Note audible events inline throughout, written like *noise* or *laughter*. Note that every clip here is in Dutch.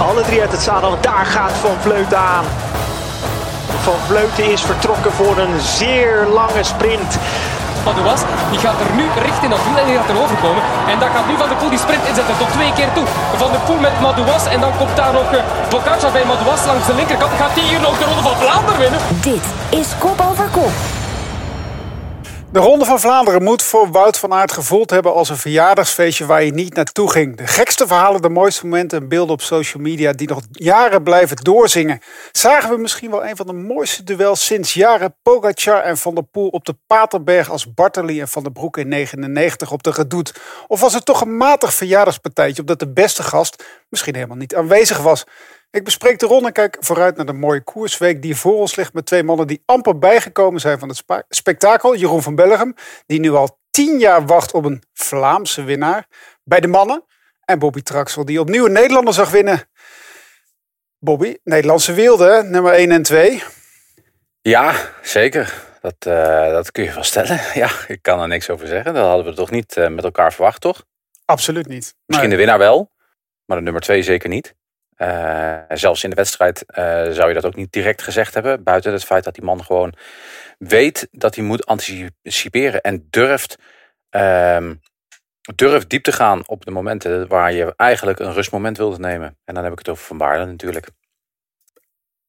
Alle drie uit het zadel. Daar gaat Van Vleuten aan. Van Vleuten is vertrokken voor een zeer lange sprint. Madouas, die gaat er nu richting dat doel en die gaat erover komen. En dan gaat nu Van der Poel die sprint inzetten tot twee keer toe. Van der Poel met Madouas en dan komt daar nog uh, bij Madouas langs de linkerkant. Gaat hij hier nog de Ronde van Vlaanderen winnen? Dit is Kop Over Kop. De Ronde van Vlaanderen moet voor Wout van Aert gevoeld hebben als een verjaardagsfeestje waar je niet naartoe ging. De gekste verhalen, de mooiste momenten en beelden op social media die nog jaren blijven doorzingen. Zagen we misschien wel een van de mooiste duels sinds jaren Pogacar en Van der Poel op de Paterberg als Bartoli en Van der Broek in 99 op de Redoute? Of was het toch een matig verjaardagspartijtje omdat de beste gast misschien helemaal niet aanwezig was? Ik bespreek de ronde en kijk vooruit naar de mooie koersweek die voor ons ligt met twee mannen die amper bijgekomen zijn van het spektakel. Jeroen van Bellegem, die nu al tien jaar wacht op een Vlaamse winnaar bij de mannen. En Bobby Traxel, die opnieuw een Nederlander zag winnen. Bobby, Nederlandse wilde, nummer 1 en 2. Ja, zeker. Dat, uh, dat kun je wel stellen. *laughs* Ja, ik kan er niks over zeggen. Dat hadden we toch niet uh, met elkaar verwacht, toch? Absoluut niet. Misschien de winnaar wel, maar de nummer 2 zeker niet. Uh, zelfs in de wedstrijd uh, zou je dat ook niet direct gezegd hebben. Buiten het feit dat die man gewoon weet dat hij moet anticiperen en durft, uh, durft diep te gaan op de momenten waar je eigenlijk een rustmoment wilt nemen. En dan heb ik het over Van Baarle natuurlijk.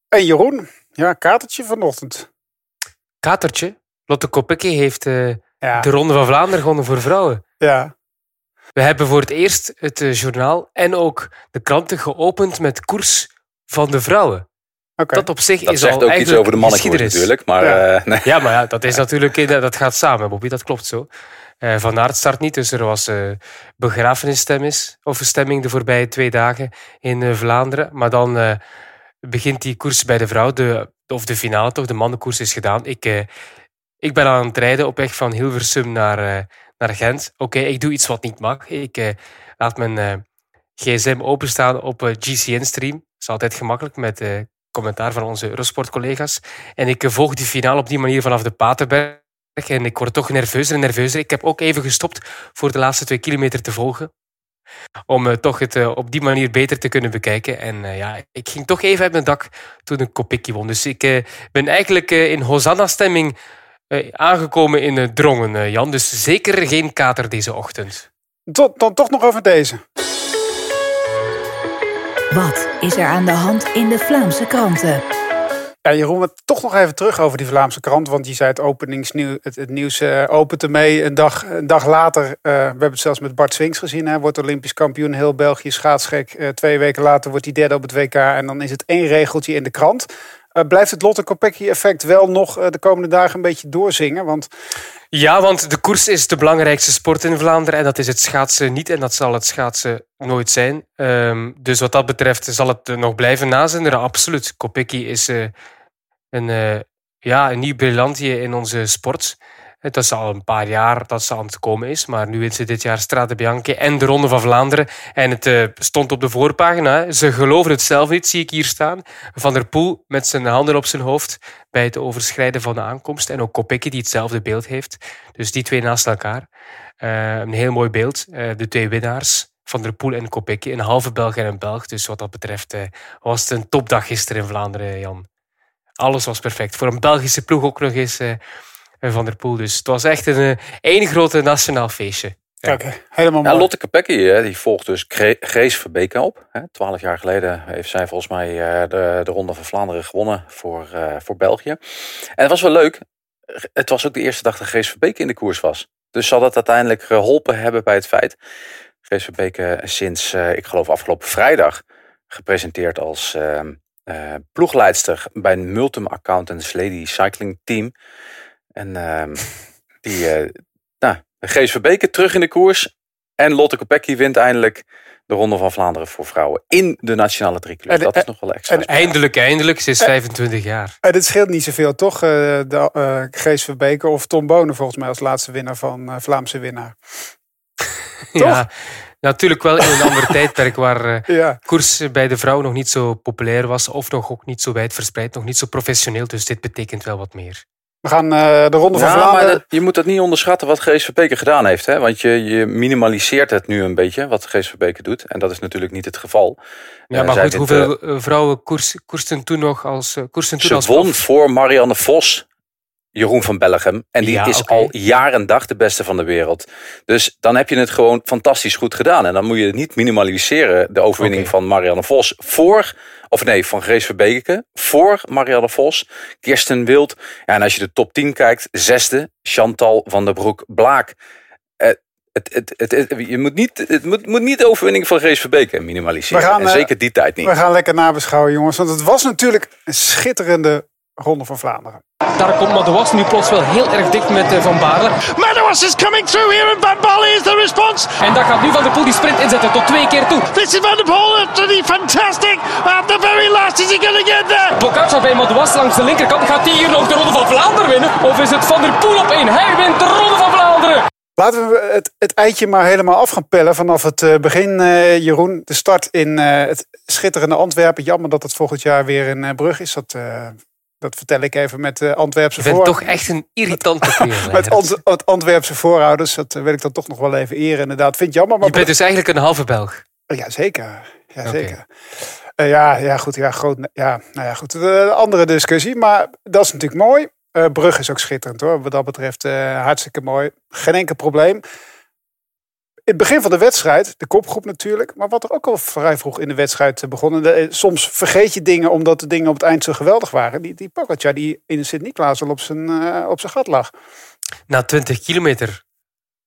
En Jeroen, ja, katertje vanochtend. Katertje? Lotte Kopecky heeft uh, ja. de Ronde van Vlaanderen gewonnen voor vrouwen. Ja, we hebben voor het eerst het uh, journaal en ook de kranten geopend met koers van de vrouwen. Okay. Dat op zich dat is zegt al ook iets over de mannenkoers natuurlijk. Maar, ja. Uh, nee. ja, maar ja, dat is natuurlijk eh, dat gaat samen, Bobby. Dat klopt zo. Uh, Van Aert start niet, dus er was uh, begrafenisstemming of stemming de voorbije twee dagen in Vlaanderen. Maar dan begint die koers bij de vrouw, de, of de finale toch, de mannenkoers is gedaan. Ik, ik ben aan het rijden op weg van Hilversum naar, naar Gent. Oké, ik doe iets wat niet mag. Ik uh, laat mijn uh, gsm openstaan op uh, GCN-stream. Dat is altijd gemakkelijk met commentaar van onze Eurosport-collega's. En ik volg die finale op die manier vanaf de Paterberg. En ik word toch nerveuzer en nerveuzer. Ik heb ook even gestopt voor de laatste twee kilometer te volgen. Om toch het op die manier beter te kunnen bekijken. En ja, ik ging toch even uit mijn dak toen een Kopecky won. Dus ik ben eigenlijk in Hosanna-stemming aangekomen in uh, Drongen, uh, Jan. Dus zeker geen kater deze ochtend. Tot, dan toch nog over deze. Wat is er aan de hand in de Vlaamse kranten? Ja, Jeroen, we toch nog even terug over die Vlaamse krant. Want je zei het openingsnieuws, het, het nieuws uh, opent ermee. Een dag, een dag later, uh, we hebben het zelfs met Bart Swings gezien. Hij wordt Olympisch kampioen, heel België schaatsgek. Uh, twee weken later wordt hij derde op het WK. En dan is het één regeltje in de krant. Uh, blijft het Lotte Kopecky effect wel nog uh, de komende dagen een beetje doorzingen? Want... Ja, want de koers is de belangrijkste sport in Vlaanderen. En dat is het schaatsen niet. En dat zal het schaatsen nooit zijn. Um, dus wat dat betreft zal het nog blijven nazinderen. Absoluut. Kopecky is uh, een, ja, een nieuw briljantje in onze sport. Het is al een paar jaar dat ze aan het komen is. Maar nu is ze dit jaar Strade Bianche en de Ronde van Vlaanderen. En het uh, stond op de voorpagina. Ze geloven het zelf niet, zie ik hier staan. Van der Poel met zijn handen op zijn hoofd bij het overschrijden van de aankomst. En ook Kopecky die hetzelfde beeld heeft. Dus die twee naast elkaar. Uh, een heel mooi beeld. Uh, de twee winnaars. Van der Poel en Kopecky. Een halve Belg en een Belg. Dus wat dat betreft was het een topdag gisteren in Vlaanderen, Jan. Alles was perfect. Voor een Belgische ploeg ook nog eens van der Poel. Dus het was echt een één grote nationaal feestje. Ja. Kijk, helemaal mooi. Ja, Lotte Kopecky die volgt dus Grace Verbeke op. Twaalf jaar geleden heeft zij volgens mij de, de Ronde van Vlaanderen gewonnen voor, voor België. En het was wel leuk. Het was ook de eerste dag dat Grace Verbeke in de koers was. Dus zal dat uiteindelijk geholpen hebben bij het feit. Grace Verbeke sinds, ik geloof afgelopen vrijdag, gepresenteerd als uh, uh, ploegleidster bij een Multum Accountants Lady Cycling Team. En uh, die, uh, nou, Gees Verbeke terug in de koers. En Lotte Kopecky wint eindelijk de Ronde van Vlaanderen voor vrouwen. In de nationale tricolore. Dat is nog wel extra. En eindelijk, eindelijk. Ze is 25 jaar. En het scheelt niet zoveel, toch? Uh, de, uh, Gees Verbeke of Tom Bonen volgens mij als laatste winnaar van uh, Vlaamse winnaar. *laughs* ja, natuurlijk wel in een ander *laughs* tijdperk waar ja. koers bij de vrouw nog niet zo populair was. Of nog ook niet zo wijd verspreid, nog niet zo professioneel. Dus dit betekent wel wat meer. We gaan uh, de Ronde van ja, Vlaanderen... Maar dat, je moet dat niet onderschatten wat Gees Verbeke gedaan heeft. Hè? Want je, je minimaliseert het nu een beetje, wat Gees Verbeke doet. En dat is natuurlijk niet het geval. Ja, uh, maar goed, hoeveel uh, vrouwen koers, koersten toen nog als, koersten toen ze als won voor Marianne Vos Jeroen van Bellegem. En die ja, is okay. al jaar en dag de beste van de wereld. Dus dan heb je het gewoon fantastisch goed gedaan. En dan moet je het niet minimaliseren, de overwinning okay. van Marianne Vos. Voor, of nee, van Grace Verbeke. Voor Marianne Vos, Kirsten Wild. Ja, en als je de top 10 kijkt, zesde, Chantal van der Broek Blaak. Uh, het, het, het, het, je moet niet, het moet, moet niet de overwinning van Grace Verbeke minimaliseren. Gaan, en zeker die tijd niet. We gaan lekker nabeschouwen, jongens. Want het was natuurlijk een schitterende Ronde van Vlaanderen. Daar komt Madouas nu plots wel heel erg dicht met uh, Van Baarle. Madouas is coming through here and Van Baarle is the response. En daar gaat nu Van der Poel die sprint inzetten tot twee keer toe. This is Van der Poel, absolutely fantastic. At the very last is he going to get there. Pogacar bij Madouas langs de linkerkant. Gaat hij hier nog de Ronde van Vlaanderen winnen? Of is het Van der Poel op één? Hij wint de Ronde van Vlaanderen. Laten we het, het eitje maar helemaal af gaan pellen vanaf het uh, begin, uh, Jeroen. De start in uh, het schitterende Antwerpen. Jammer dat het volgend jaar weer in Brug is. Dat dat vertel ik even met uh, Antwerpse voorouders. toch echt een irritante *laughs* Met Ant het Antwerpse voorouders. Dat wil ik dan toch nog wel even eren. Inderdaad, vind je jammer. Maar je bent dus eigenlijk een halve Belg. Ja, zeker. Ja, zeker. Okay. Uh, ja, ja, goed. Ja, groot, ja, nou ja, goed. Een andere discussie. Maar dat is natuurlijk mooi. Uh, Brug is ook schitterend hoor. Wat dat betreft hartstikke mooi. Geen enkel probleem het begin van de wedstrijd, de kopgroep natuurlijk, maar wat er ook al vrij vroeg in de wedstrijd begonnen. Eh, soms vergeet je dingen omdat de dingen op het eind zo geweldig waren. Die, die die in Sint-Niklaas al op zijn, uh, op zijn gat lag. Na 20 kilometer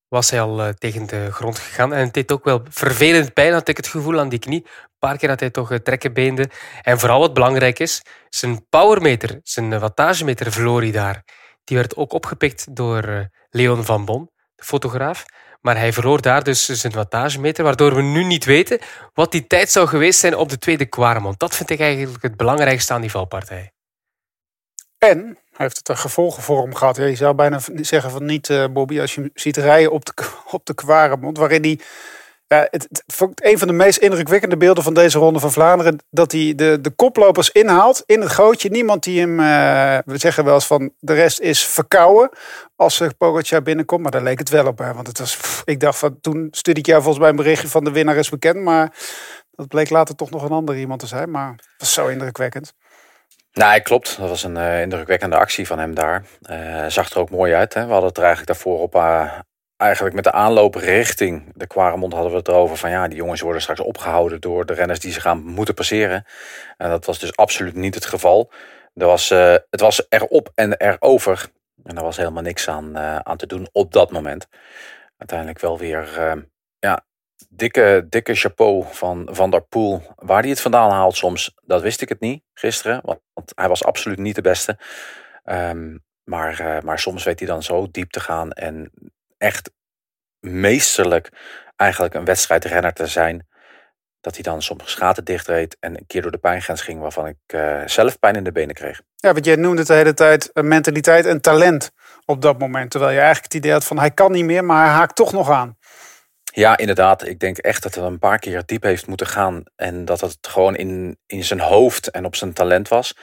was hij al uh, tegen de grond gegaan. En het deed ook wel vervelend pijn, had ik het gevoel, aan die knie. Een paar keer had hij toch beende. En vooral wat belangrijk is, zijn powermeter, zijn wattagemeter verloor daar. Die werd ook opgepikt door Leon van Bon, de fotograaf. Maar hij verloor daar dus zijn wattagemeter, waardoor we nu niet weten wat die tijd zou geweest zijn op de tweede Quaremont. Dat vind ik eigenlijk het belangrijkste aan die valpartij. En heeft het er gevolgen voor hem gehad. je zou bijna zeggen van niet, uh, Bobby, als je hem ziet rijden op de, *laughs* op de Quaremont, waarin hij het, het een van de meest indrukwekkende beelden van deze ronde van Vlaanderen. Dat hij de, de koplopers inhaalt in het gootje. Niemand die hem, uh, we zeggen wel eens van de rest is verkouden. Als uh, Pogacar binnenkomt. Maar daar leek het wel op. Hè, want het was, ik dacht van toen stuurde ik jou volgens mij een berichtje van de winnaar is bekend. Maar dat bleek later toch nog een ander iemand te zijn. Maar het was zo indrukwekkend. Nou, klopt. Dat was een uh, indrukwekkende actie van hem daar. Uh, zag er ook mooi uit. Hè? We hadden het er eigenlijk daarvoor op, uh, eigenlijk met de aanloop richting de Quaremont hadden we het erover van ja, die jongens worden straks opgehouden door de renners die ze gaan moeten passeren. En dat was dus absoluut niet het geval. Er was, uh, het was erop en erover. En er was helemaal niks aan, uh, aan te doen op dat moment. Uiteindelijk wel weer uh, ja, dikke, dikke chapeau van Van der Poel. Waar hij het vandaan haalt soms, dat wist ik het niet gisteren. Want, want hij was absoluut niet de beste. Um, maar, maar soms weet hij dan zo diep te gaan en echt meesterlijk eigenlijk een wedstrijdrenner te zijn. Dat hij dan soms gaten dichtreed en een keer door de pijngrens ging waarvan ik uh, zelf pijn in de benen kreeg. Ja, want jij noemde het de hele tijd mentaliteit en talent op dat moment. Terwijl je eigenlijk het idee had van hij kan niet meer, maar hij haakt toch nog aan. Ja, inderdaad. Ik denk echt dat hij een paar keer diep heeft moeten gaan. En dat het gewoon in, in zijn hoofd en op zijn talent was.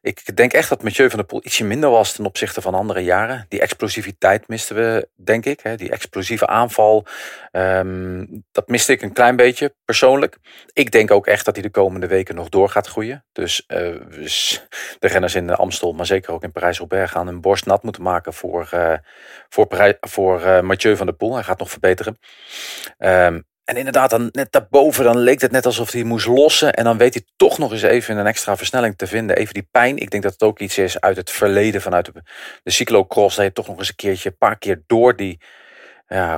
Ik denk echt dat Mathieu van der Poel ietsje minder was ten opzichte van andere jaren. Die explosiviteit misten we, denk ik. Hè? Die explosieve aanval. Um, dat miste ik een klein beetje, persoonlijk. Ik denk ook echt dat hij de komende weken nog door gaat groeien. Dus uh, de renners in Amstel, maar zeker ook in Parijs-Roubaix... gaan een borst nat moeten maken voor, uh, voor, voor uh, Mathieu van der Poel. Hij gaat nog verbeteren. Um, en inderdaad, dan net daarboven, dan leek het net alsof hij moest lossen. En dan weet hij toch nog eens even een extra versnelling te vinden. Even die pijn. Ik denk dat het ook iets is uit het verleden, vanuit de, cyclocross. Dat je toch nog eens een keertje, een paar keer door die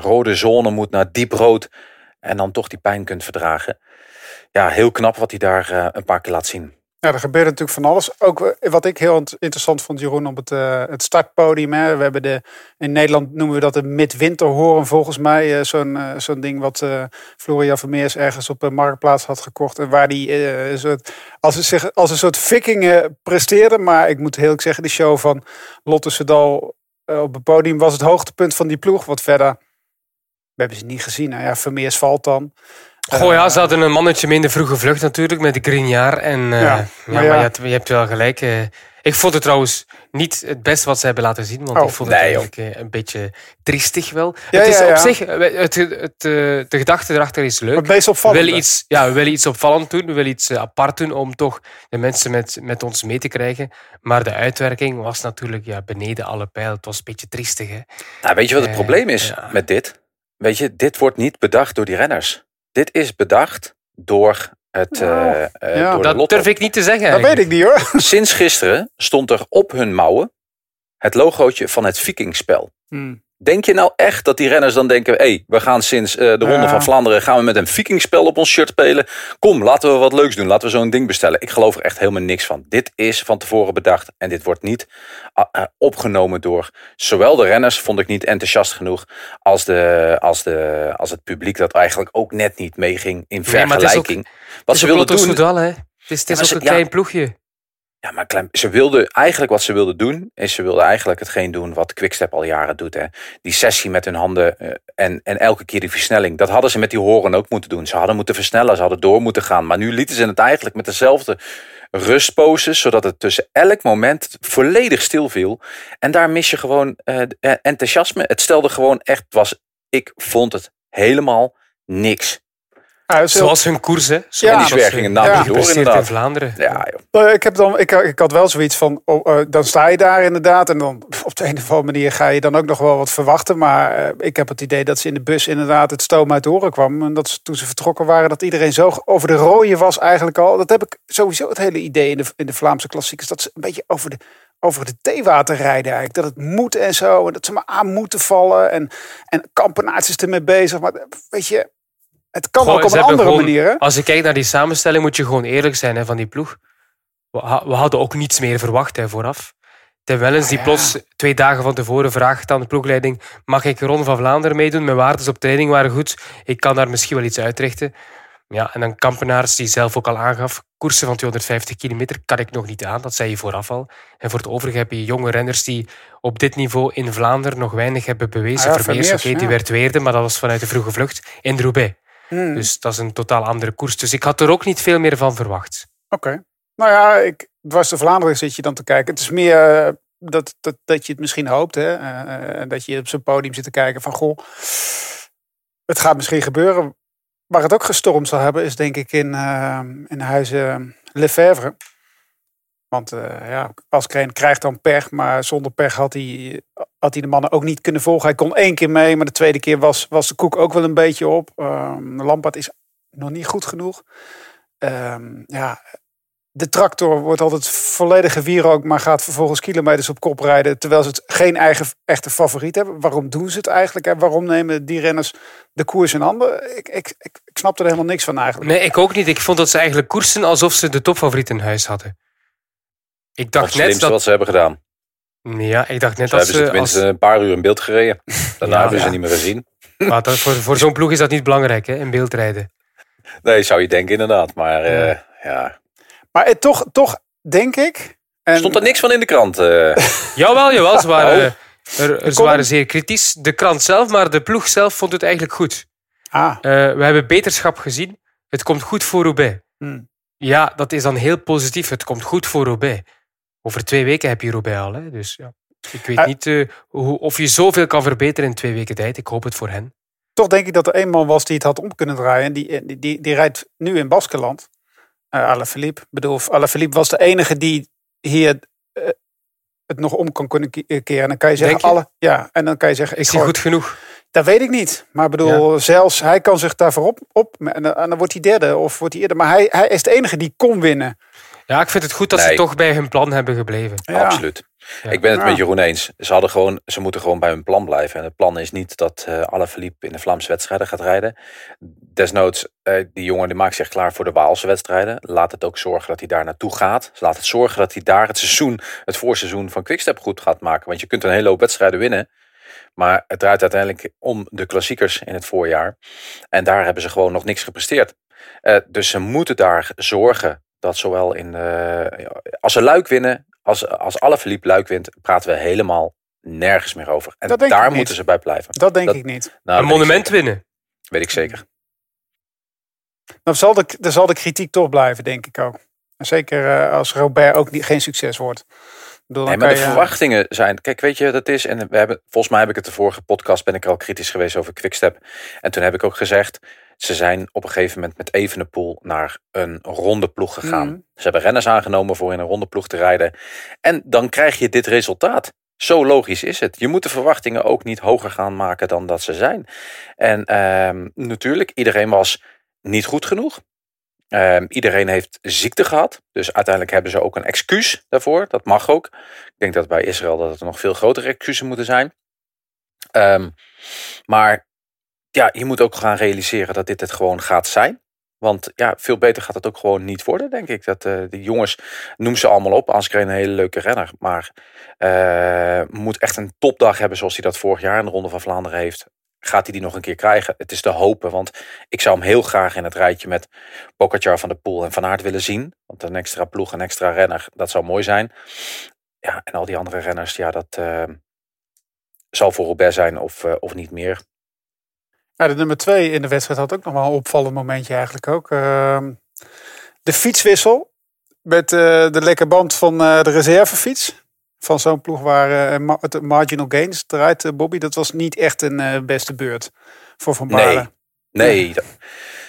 rode zone moet naar diep rood. En dan toch die pijn kunt verdragen. Ja, heel knap wat hij daar uh, een paar keer laat zien. Ja, er gebeurt natuurlijk van alles. Ook wat ik heel interessant vond, Jeroen, op het, uh, het startpodium. Hè. We hebben de, in Nederland noemen we dat een midwinterhoren volgens mij. Uh, Zo'n uh, zo'n ding wat Floria Vermeers ergens op een marktplaats had gekocht. En waar die als, een, als een soort vikingen presteerde. Maar ik moet heel eerlijk zeggen, de show van Lotte Sedal op het podium was het hoogtepunt van die ploeg. Wat verder, we hebben ze niet gezien. Nou ja, Vermeers valt dan. Goh ja, ze hadden een mannetje minder vroege vlucht natuurlijk met de Grignard. En, uh, ja, ja, maar, ja. Maar je, hebt, je, hebt, wel gelijk. Uh, Ik vond het trouwens niet het beste wat ze hebben laten zien. Want Oh, ik vond het nee, eigenlijk eh, een beetje triestig wel. Ja, het is ja, ja. op zich, eh, het, het, het, eh, de gedachte erachter is leuk. Het meest We willen, iets, ja, we willen iets opvallend doen, we willen iets eh, apart doen om toch de mensen met, met ons mee te krijgen. Maar de uitwerking was natuurlijk ja, beneden alle pijl. Het was een beetje triestig. Hè? Nou, weet je wat het Eh, probleem is met dit? Weet je, dit wordt niet bedacht door die renners. Dit is bedacht door, het, eh, eh, ja. door de Dat lotto. durf ik niet te zeggen. Dat weet ik niet hoor. *laughs* Sinds gisteren stond er op hun mouwen het logootje van het Vikingspel. Hmm. Denk je nou echt dat die renners dan denken... hé, hey, we gaan sinds eh, de Ronde Ja. van Vlaanderen... gaan we met een vikingspel op ons shirt spelen? Kom, laten we wat leuks doen. Laten we zo'n ding bestellen. Ik geloof er echt helemaal niks van. Dit is van tevoren bedacht. En dit wordt niet ah, eh, opgenomen door... zowel de renners, vond ik niet enthousiast genoeg... als, de, als, de, als het publiek dat eigenlijk ook net niet meeging in Nee, ook- vergelijking. Het wat is ze wilden Lotto doen... Hè? Het is, het is ook ze- een ja. klein ploegje. Ja, maar ze wilden eigenlijk wat ze wilden doen, is ze wilden eigenlijk hetgeen doen wat Quickstep al jaren doet. Hè. Die sessie met hun handen eh, en, en elke keer die versnelling. Dat hadden ze met die horen ook moeten doen. Ze hadden moeten versnellen, ze hadden door moeten gaan. Maar nu lieten ze het eigenlijk met dezelfde rustposes, zodat het tussen elk moment volledig stil viel. En daar mis je gewoon eh, eh, enthousiasme. Het stelde gewoon echt, was, ik vond het helemaal niks. Ah, is heel- Zoals hun koers, hè? Ja. Zoals en die zwergingen ze namen Ja. door inderdaad. in Vlaanderen. Ja, joh. Ik, heb dan, ik, ik had wel zoiets van, oh, eh, dan sta je daar inderdaad. En dan op de een of andere manier ga je dan ook nog wel wat verwachten. Maar eh, ik heb het idee dat ze in de bus inderdaad het stoom uit de oren kwam. En dat ze, toen ze vertrokken waren, dat iedereen zo over de rode was eigenlijk al. Dat heb ik sowieso het hele idee in de, in de Vlaamse klassiekers. Dat ze een beetje over de, over de theewater rijden eigenlijk. Dat het moet en zo. En dat ze maar aan moeten vallen. En, en kampenaerts is ermee bezig. Maar weet je, het kan Goh, ook op een andere gewoon- manier. Als je kijkt naar die samenstelling, moet je gewoon eerlijk zijn hè, van die ploeg. We, ha- we hadden ook niets meer verwacht hè, vooraf. Tim Wellens die ja. plots twee dagen van tevoren vraagt aan de ploegleiding mag ik Ron van Vlaanderen meedoen? Mijn waardes op training waren goed. Ik kan daar misschien wel iets uitrichten. Ja, en dan Kampenaars die zelf ook al aangaf. Koersen van 250 kilometer kan ik nog niet aan. Dat zei je vooraf al. En voor het overige heb je jonge renners die op dit niveau in Vlaanderen nog weinig hebben bewezen. Ah ja, Vermeers, Vermeers, oké, die werd tweede, maar dat was vanuit de vroege vlucht in Roubaix. Hmm. Dus dat is een totaal andere koers. Dus ik had er ook niet veel meer van verwacht. Oké. Nou ja, ik, dwars de Vlaanderen zit je dan te kijken. Het is meer eh, dat, dat, dat je het misschien hoopt. Hè? eh, dat je op zo'n podium zit te kijken van... Goh, het gaat misschien gebeuren. Waar het ook gestormd zal hebben is denk ik in, eh in huizen Lefebvre. Want eh, ja, Askreen krijgt dan pech. Maar zonder pech had hij, had hij de mannen ook niet kunnen volgen. Hij kon één keer mee. Maar de tweede keer was, was de koek ook wel een beetje op. Ehm Lampard is nog niet goed genoeg. Ehm, ja, de tractor wordt altijd volledig gewierookt, maar gaat vervolgens kilometers op kop rijden. Terwijl ze het geen eigen echte favoriet hebben. Waarom doen ze het eigenlijk? Hè? Waarom nemen die renners de koers in handen? Ik, ik, ik, ik snap er helemaal niks van eigenlijk. Nee, ik ook niet. Ik vond dat ze eigenlijk koersen alsof ze de topfavoriet in huis hadden. Ik Het dacht net slimste dat... wat ze hebben gedaan. Ja, ik dacht net Ze dat hebben ze ze... tenminste Als, een paar uur in beeld gereden. *laughs* Daarna Ja, hebben ze ja. niet meer gezien. maar dat, voor voor *laughs* zo'n ploeg is dat niet belangrijk, hè, in beeld rijden. Nee, zou je denken inderdaad. Maar eh, Ja. ja. Maar het, toch, toch denk ik. En, Stond er niks van in de krant. eh. *laughs* Jawel, jawel. Ze waren, Oh. er, er, ze waren zeer kritisch. De krant zelf, maar de ploeg zelf vond het eigenlijk goed. Ah, Eh, we hebben beterschap gezien. Het komt goed voor Roubaix. hmm. Ja, dat is dan heel positief. Het komt goed voor Roubaix. Over twee weken heb je Roubaix al. Hè? Dus ja. Ik weet Eh. niet eh, hoe, of je zoveel kan verbeteren in twee weken tijd. Ik hoop het voor hen. toch denk ik dat er één man was die het had om kunnen draaien. En die, die, die, die rijdt nu in Baskeland. Uh, Alaphilippe. Ik bedoel, Alaphilippe was de enige die hier eh, het nog om kan kunnen ke- keren. En dan kan je zeggen, je? alle, ja, en dan kan je zeggen, ik Is hij goed genoeg? Dat weet ik niet. Maar bedoel, zelfs hij kan zich daarvoor op. op en, dan, en dan wordt hij derde of wordt hij eerder. Maar hij, hij is de enige die kon winnen. Ja, ik vind het goed dat ze toch bij hun plan hebben gebleven. Ja. Absoluut. Ja. Ik ben het Ja. met Jeroen eens. Ze, hadden gewoon, ze moeten gewoon bij hun plan blijven. En het plan is niet dat eh Alaphilippe in de Vlaamse wedstrijden gaat rijden. Desnoods, eh, die jongen die maakt zich klaar voor de Waalse wedstrijden. Laat het ook zorgen dat hij daar naartoe gaat. Laat het zorgen dat hij daar het seizoen, het voorseizoen van Quickstep goed gaat maken. Want je kunt een hele hoop wedstrijden winnen. Maar het draait uiteindelijk om de klassiekers in het voorjaar. En daar hebben ze gewoon nog niks gepresteerd. Eh, dus ze moeten daar zorgen dat zowel in... eh, als ze Luik winnen, als, als Alaphilippe Luik wint... praten we helemaal nergens meer over. En Dat denk ik daar niet. moeten ze bij blijven. Dat denk Dat- ik niet. Nou, een monument winnen. Weet ik zeker. Dan zal de, dan zal de kritiek toch blijven, denk ik ook. En zeker eh, als Robert ook niet, geen succes wordt. Bedoel, dan Nee, maar de je- verwachtingen zijn. Kijk, weet je, dat is. En we hebben, volgens mij heb ik het de vorige podcast. ben ik al kritisch geweest over Quickstep. En toen heb ik ook gezegd. Ze zijn op een gegeven moment met Evenepoel naar een ronde ploeg gegaan. Mhm. Ze hebben renners aangenomen voor in een ronde ploeg te rijden. En dan krijg je dit resultaat. Zo logisch is het. Je moet de verwachtingen ook niet hoger gaan maken dan dat ze zijn. En ehm, natuurlijk, iedereen was niet goed genoeg. Ehm, iedereen heeft ziekte gehad. Dus uiteindelijk hebben ze ook een excuus daarvoor. Dat mag ook. Ik denk dat bij Israël dat er nog veel grotere excuses moeten zijn. Ehm, maar ja, je moet ook gaan realiseren dat dit het gewoon gaat zijn. Want ja, veel beter gaat het ook gewoon niet worden, denk ik. Dat eh, die jongens, noem ze allemaal op. Als een hele leuke renner. Maar eh, moet echt een topdag hebben zoals hij dat vorig jaar in de Ronde van Vlaanderen heeft. Gaat hij die nog een keer krijgen? Het is te hopen, want ik zou hem heel graag in het rijtje met Pogacar van der Poel en Van Aert willen zien. Want een extra ploeg, een extra renner, dat zou mooi zijn. Ja, en al die andere renners, ja, dat eh, zal voor Robert zijn of, of niet meer. Ja, de nummer twee in de wedstrijd had ook nog wel een opvallend momentje eigenlijk ook. Ehm, de fietswissel met eh, de lekke band van eh, de reservefiets. Van zo'n ploeg waar eh, ma- het marginal gains draait, Bobby. Dat was niet echt een beste beurt voor Van Baarle. Nee, dat,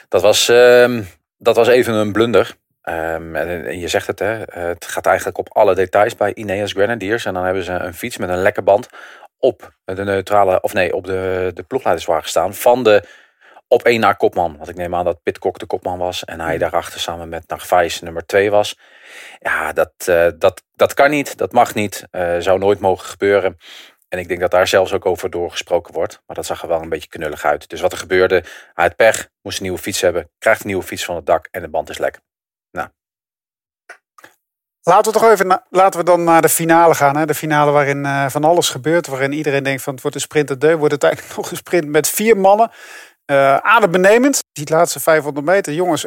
dat was, ehm, dat was even een blunder. Ehm, en, en je zegt het, hè, het gaat eigenlijk op alle details bij Ineos Grenadiers. En dan hebben ze een fiets met een lekke band op de neutrale, of nee, op de, de ploegleiderswagen staan van de op één na kopman. Want ik neem aan dat Pitcock de kopman was en hij daarachter samen met Narvaez nummer twee was. Ja, dat, eh, dat, dat kan niet, dat mag niet, eh, zou nooit mogen gebeuren. En ik denk dat daar zelfs ook over doorgesproken wordt. Maar dat zag er wel een beetje knullig uit. Dus wat er gebeurde, hij had pech, moest een nieuwe fiets hebben, krijgt een nieuwe fiets van het dak en de band is lek. Laten we toch even laten we dan naar de finale gaan. Hè? De finale waarin eh, van alles gebeurt. Waarin iedereen denkt van het wordt een sprint de deur. Wordt het uiteindelijk *laughs* nog een sprint met vier mannen. Eh adembenemend. Die laatste 500 meter. Jongens,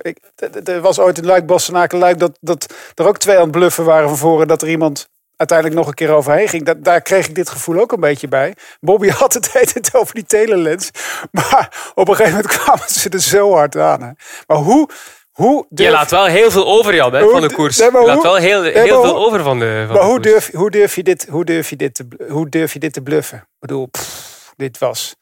er was ooit in Luik Bastenaken Luik dat, dat er ook twee aan het bluffen waren van voren. Dat er iemand uiteindelijk nog een keer overheen ging. Dat, daar kreeg ik dit gevoel ook een beetje bij. Bobby *laughs* had het tijd over die telelens. Maar op een gegeven moment *laughs* kwamen ze er zo hard aan. Hè? Maar hoe... hoe Je laat wel heel veel over, Jan, hè, van de koers. nee, je laat wel heel, nee, heel veel over van de, van Maar de hoe koers. durf, hoe, durf je dit, hoe, durf je dit te, hoe durf je dit te bluffen? Ik bedoel, pff, dit, was,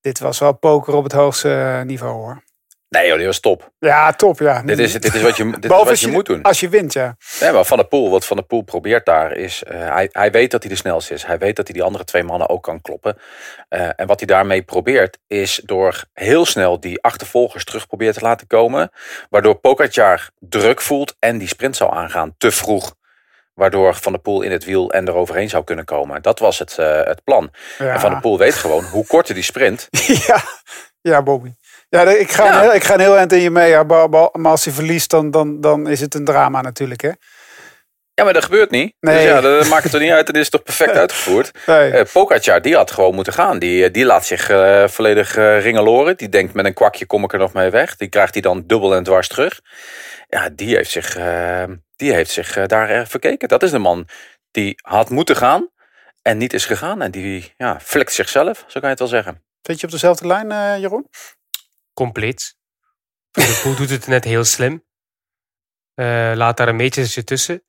dit was wel poker op het hoogste niveau hoor. Nee joh, die was top. Ja, top ja. Dit is, dit is wat je, dit wat je moet doen. Als je wint, ja. Nee, maar Van der Poel, wat Van der Poel probeert daar is, eh, hij, hij weet dat hij de snelste is. Hij weet dat hij die andere twee mannen ook kan kloppen. Eh, en wat hij daarmee probeert is door heel snel die achtervolgers terug probeert te laten komen. Waardoor Pogacar druk voelt en die sprint zou aangaan te vroeg. Waardoor Van der Poel in het wiel en eroverheen zou kunnen komen. Dat was het, eh, het plan. Ja. En Van der Poel weet gewoon hoe korter die sprint. *laughs* ja, ja, Bobby. Ja, ik ga, Ja. Heel, ik ga een heel eind in je mee. Ja, maar, als hij verliest, dan, dan, dan is het een drama natuurlijk. Hè? Ja, maar dat gebeurt niet. Nee. Dus ja, dat maakt het er niet uit. Dat is toch perfect uitgevoerd. Nee. Eh Pogacar, die had gewoon moeten gaan. Die, eh, die laat zich eh, volledig eh, ringeloren. Die denkt met een kwakje kom ik er nog mee weg. Die krijgt hij dan dubbel en dwars terug. Ja, die heeft zich, die heeft zich daar erg verkeken. Dat is de man die had moeten gaan en niet is gegaan. En die ja, flikt zichzelf, zo kan je het wel zeggen. Zit je op dezelfde lijn, Jeroen? Compleet. De Poel doet het net heel slim. Eh, laat daar een metertje tussen.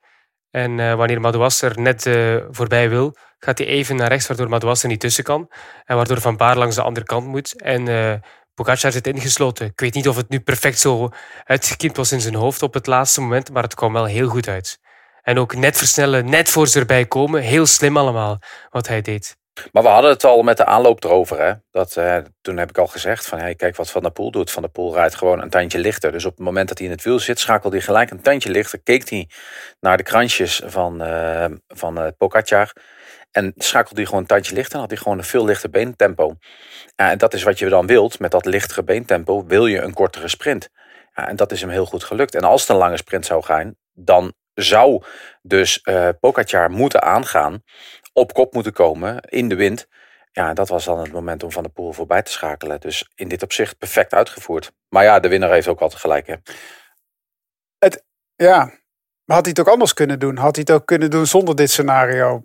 En eh, wanneer Madouas er net eh, voorbij wil, gaat hij even naar rechts, waardoor Madouas er niet tussen kan. En waardoor Van Baar langs de andere kant moet. En Pogacar zit ingesloten. Ik weet niet of het nu perfect zo uitgekiend was in zijn hoofd op het laatste moment, maar het kwam wel heel goed uit. En ook net versnellen, net voor ze erbij komen. Heel slim allemaal, wat hij deed. Maar we hadden het al met de aanloop erover. Hè? Dat, eh, toen heb ik al gezegd van hey, kijk wat Van der Poel doet. Van der Poel rijdt gewoon een tandje lichter. Dus op het moment dat hij in het wiel zit, schakelde hij gelijk een tandje lichter. Keek hij naar de kransjes van, eh van Pogacar. En schakelde hij gewoon een tandje lichter. En had hij gewoon een veel lichter beentempo. En dat is wat je dan wilt. Met dat lichtere beentempo wil je een kortere sprint. En dat is hem heel goed gelukt. En als het een lange sprint zou gaan, dan zou dus Pogacar moeten aangaan op kop moeten komen in de wind. Ja, dat was dan het moment om Van de Poel voorbij te schakelen. Dus in dit opzicht perfect uitgevoerd. Maar ja, de winnaar heeft ook altijd gelijk. Hè? Ja, maar had hij het ook anders kunnen doen? Had hij het ook kunnen doen zonder dit scenario?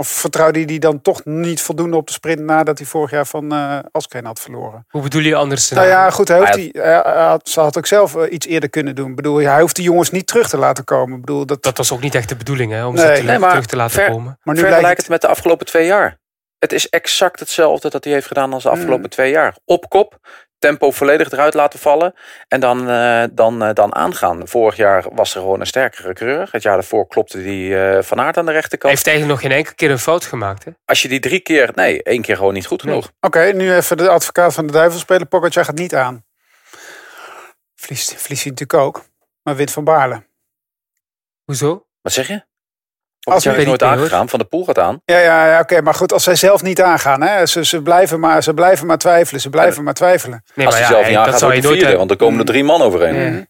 Of vertrouwde hij die dan toch niet voldoende op de sprint nadat hij vorig jaar van uh, had verloren? Hoe bedoel je anders? Nou ja, goed, hij hoeft die, hij had, ze had ook zelf uh, iets eerder kunnen doen. Ik bedoel, hij hoeft die jongens niet terug te laten komen. Ik bedoel, dat... dat was ook niet echt de bedoeling, hè, om nee. ze nee, terug te laten ver, komen. Maar nu lijkt het met de afgelopen twee jaar. Het is exact hetzelfde dat hij heeft gedaan als de afgelopen mm. twee jaar. Op kop, tempo volledig eruit laten vallen en dan, uh, dan, uh, dan aangaan. Vorig jaar was er gewoon een sterkere coureur. Het jaar daarvoor klopte die uh, Van Aert aan de rechterkant. Hij heeft eigenlijk nog geen enkele keer een fout gemaakt. Hè? Als je die drie keer... Nee, één keer gewoon niet goed genoeg. Nee. Oké, okay, nu even de advocaat van de duivel spelen. Pogacar gaat niet aan. Vlies, vlies hij natuurlijk ook. Maar wint van Baarle. Hoezo? Wat zeg je? Als hij nooit aangegaan, Van de Poel gaat aan. Ja, ja, ja oké. maar goed, als zij zelf niet aangaan. Hè, ze, ze, blijven maar, ze blijven maar twijfelen. Ze blijven maar twijfelen. Nee, als hij ja, zelf niet aangaat, wordt hij vierde. Want er komen er drie man overheen. Mm.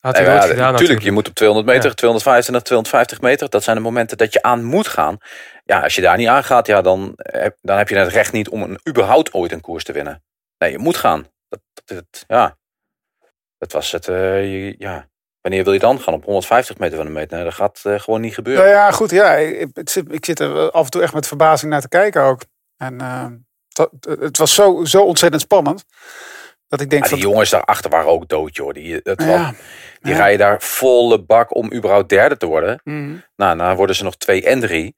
Had hij gedaan Natuurlijk, je moet op 200 meter, 225, 250 meter. Dat zijn de momenten dat je aan moet gaan. Ja, als je daar niet aangaat, ja, dan, dan heb je het recht niet om een, überhaupt ooit een koers te winnen. Nee, je moet gaan. Dat, dat, ja, dat was het. Uh, ja, Wanneer wil je dan gaan op 150 meter van de meter? Nee, dat gaat uh, gewoon niet gebeuren. Nou ja, goed. Ja, ik, ik, zit er af en toe echt met verbazing naar te kijken ook. En uh, dat, het was zo, zo ontzettend spannend. Dat ik denk ja, die van... jongens daarachter waren ook dood, joh. Die, dat ja, die ja. rijden daar volle bak om überhaupt derde te worden. Mm. Nou, dan worden ze nog twee en drie.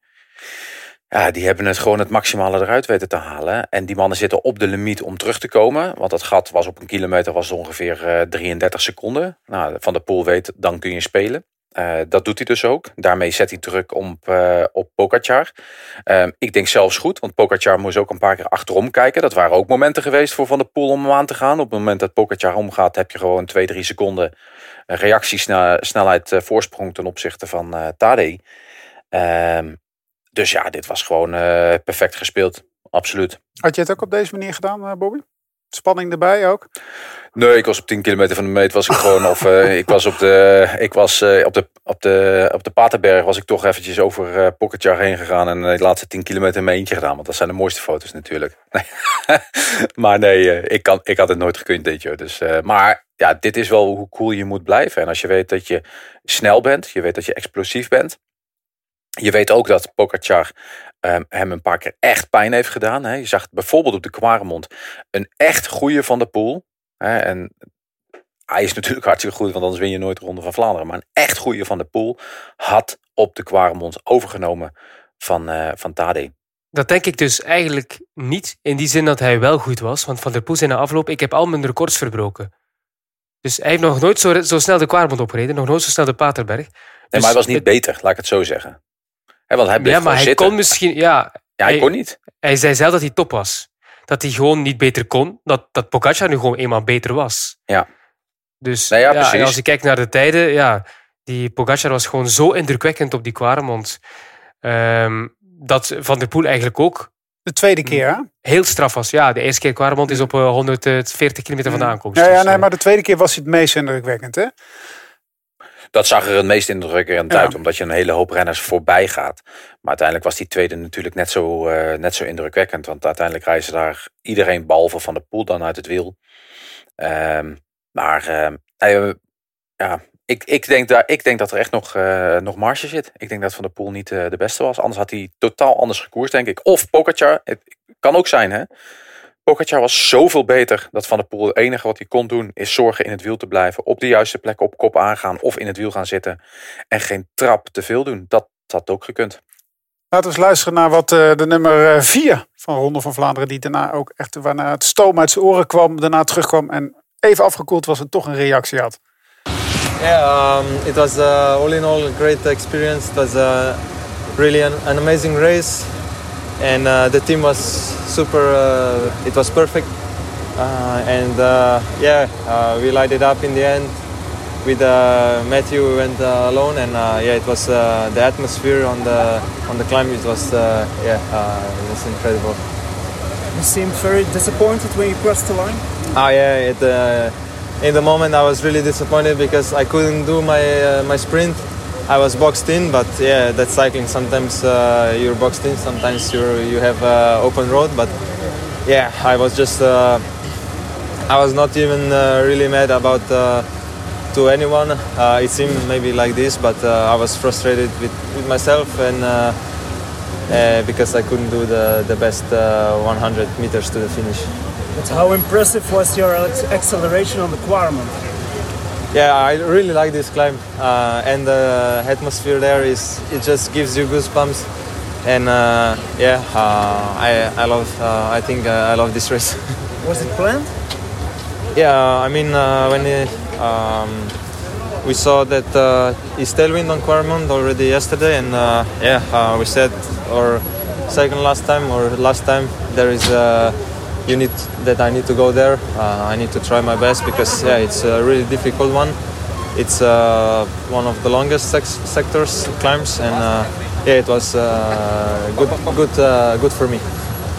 Ja, die hebben het gewoon het maximale eruit weten te halen. En die mannen zitten op de limiet om terug te komen. Want dat gat was op een kilometer was ongeveer uh, 33 seconden. Nou, Van de Poel weet, dan kun je spelen. Uh, dat doet hij dus ook. Daarmee zet hij druk op, uh, op. Uh, ik denk zelfs goed, want Pogacar moest ook een paar keer achterom kijken. Dat waren ook momenten geweest voor Van der Poel om hem aan te gaan. Op het moment dat Pogacar omgaat, heb je gewoon 2, 3 seconden reactiesnelheid voorsprong ten opzichte van Tadej. Dus ja, dit was gewoon uh, perfect gespeeld. Absoluut. Had je het ook op deze manier gedaan, uh, Bobby? Spanning erbij ook? Nee, ik was op 10 kilometer van de meet was ik gewoon. of uh, ik was op de. Ik was op de. Op de, op de Paterberg was ik toch eventjes over uh, Pocketjar heen gegaan. En de laatste 10 kilometer in mijn eentje gedaan. Want dat zijn de mooiste foto's natuurlijk. *laughs* maar nee, ik, kan, ik had het nooit gekund dit jaar. Dus, maar ja, dit is wel hoe cool je moet blijven. En als je weet dat je snel bent. Je weet dat je explosief bent. Je weet ook dat Pogacar um, hem een paar keer echt pijn heeft gedaan. Hè. Je zag bijvoorbeeld op de Quaremont een echt goede van de pool. Hè. En hij is natuurlijk *laughs* hartstikke goed, want anders win je nooit de Ronde van Vlaanderen. Maar een echt goede van de pool had op de Quaremont overgenomen van, uh, van Tade. Dat denk ik dus eigenlijk niet. In die zin dat hij wel goed was. Want Van der Poel zei na afloop, ik heb al mijn records verbroken. Dus hij heeft nog nooit zo, zo snel de Quaremont opgereden. Nog nooit zo snel de Paterberg. Nee, maar hij dus was niet beter, laat ik het zo zeggen want hij ja, maar hij zitten. kon misschien... Ja, ja hij, kon niet. Hij zei zelf dat hij top was. Dat hij gewoon niet beter kon. Dat, dat Pogacar nu gewoon eenmaal beter was. Ja. Dus nou ja, ja als je kijkt naar de tijden... Ja, die Pogacar was gewoon zo indrukwekkend op die Quaremont. Um, dat Van der Poel eigenlijk ook... De tweede keer, hè? Heel straf was. Ja, de eerste keer Quaremont is op 140 kilometer van de aankomst. Ja, ja dus, nee, eh, maar de tweede keer was hij het meest indrukwekkend, hè? Dat zag er het meest indrukwekkend uit, omdat je een hele hoop renners voorbij gaat. Maar uiteindelijk was die tweede natuurlijk net zo, uh, net zo indrukwekkend. Want uiteindelijk reizen daar iedereen behalve van de poel dan uit het wiel. Um, maar uh, ja, ik, ik, denk daar, ik denk dat er echt nog, uh, nog marge zit. Ik denk dat Van der Poel niet de beste was. Anders had hij totaal anders gekoerst, denk ik. Of Pogacar. Het kan ook zijn, hè. Pogacar was zoveel beter dat Van der Poel het enige wat hij kon doen is zorgen in het wiel te blijven. Op de juiste plek op kop aangaan of in het wiel gaan zitten. En geen trap te veel doen. Dat had ook gekund. Laten we eens luisteren naar wat uh, de nummer 4 uh, van Ronde van Vlaanderen. Die daarna ook echt waarna het stoom uit zijn oren kwam. Daarna terugkwam en even afgekoeld was en toch een reactie had. Yeah, um, it was uh, all in all a great experience. It was uh, really an, an amazing race. And uh, the team was super. Uh, it was perfect, uh, and uh, yeah, uh, we lighted up in the end. With uh, Matthew, we went alone, and yeah, it was the atmosphere on the on the climb. It was yeah, it was incredible. You seemed very disappointed when you crossed the line. Ah yeah, it, in the moment I was really disappointed because I couldn't do my my sprint I was boxed in, but yeah, that's cycling. Sometimes uh, you're boxed in, sometimes you you have uh, open road. But yeah, I was just uh, I was not even uh, really mad about uh, to anyone. Uh, it seemed maybe like this, but I was frustrated with, with myself and because I couldn't do the, the best uh, 100 meters to the finish. But how impressive was your acceleration on the Quaremont? Yeah, I really like this climb, uh, and the atmosphere there is it just gives you goosebumps. And uh, yeah, uh, I I love I think I love this race. *laughs* was it planned? Yeah, I mean when it, um, we saw that uh, it's tailwind on Quaremont already yesterday, and uh, yeah, uh, we said or second last time or last time there is a unit that I need to go there. Uh, I need to try my best because yeah, it's a really difficult one. It's uh, one of the longest sectors climbs, and uh, yeah, it was good, good, good for me.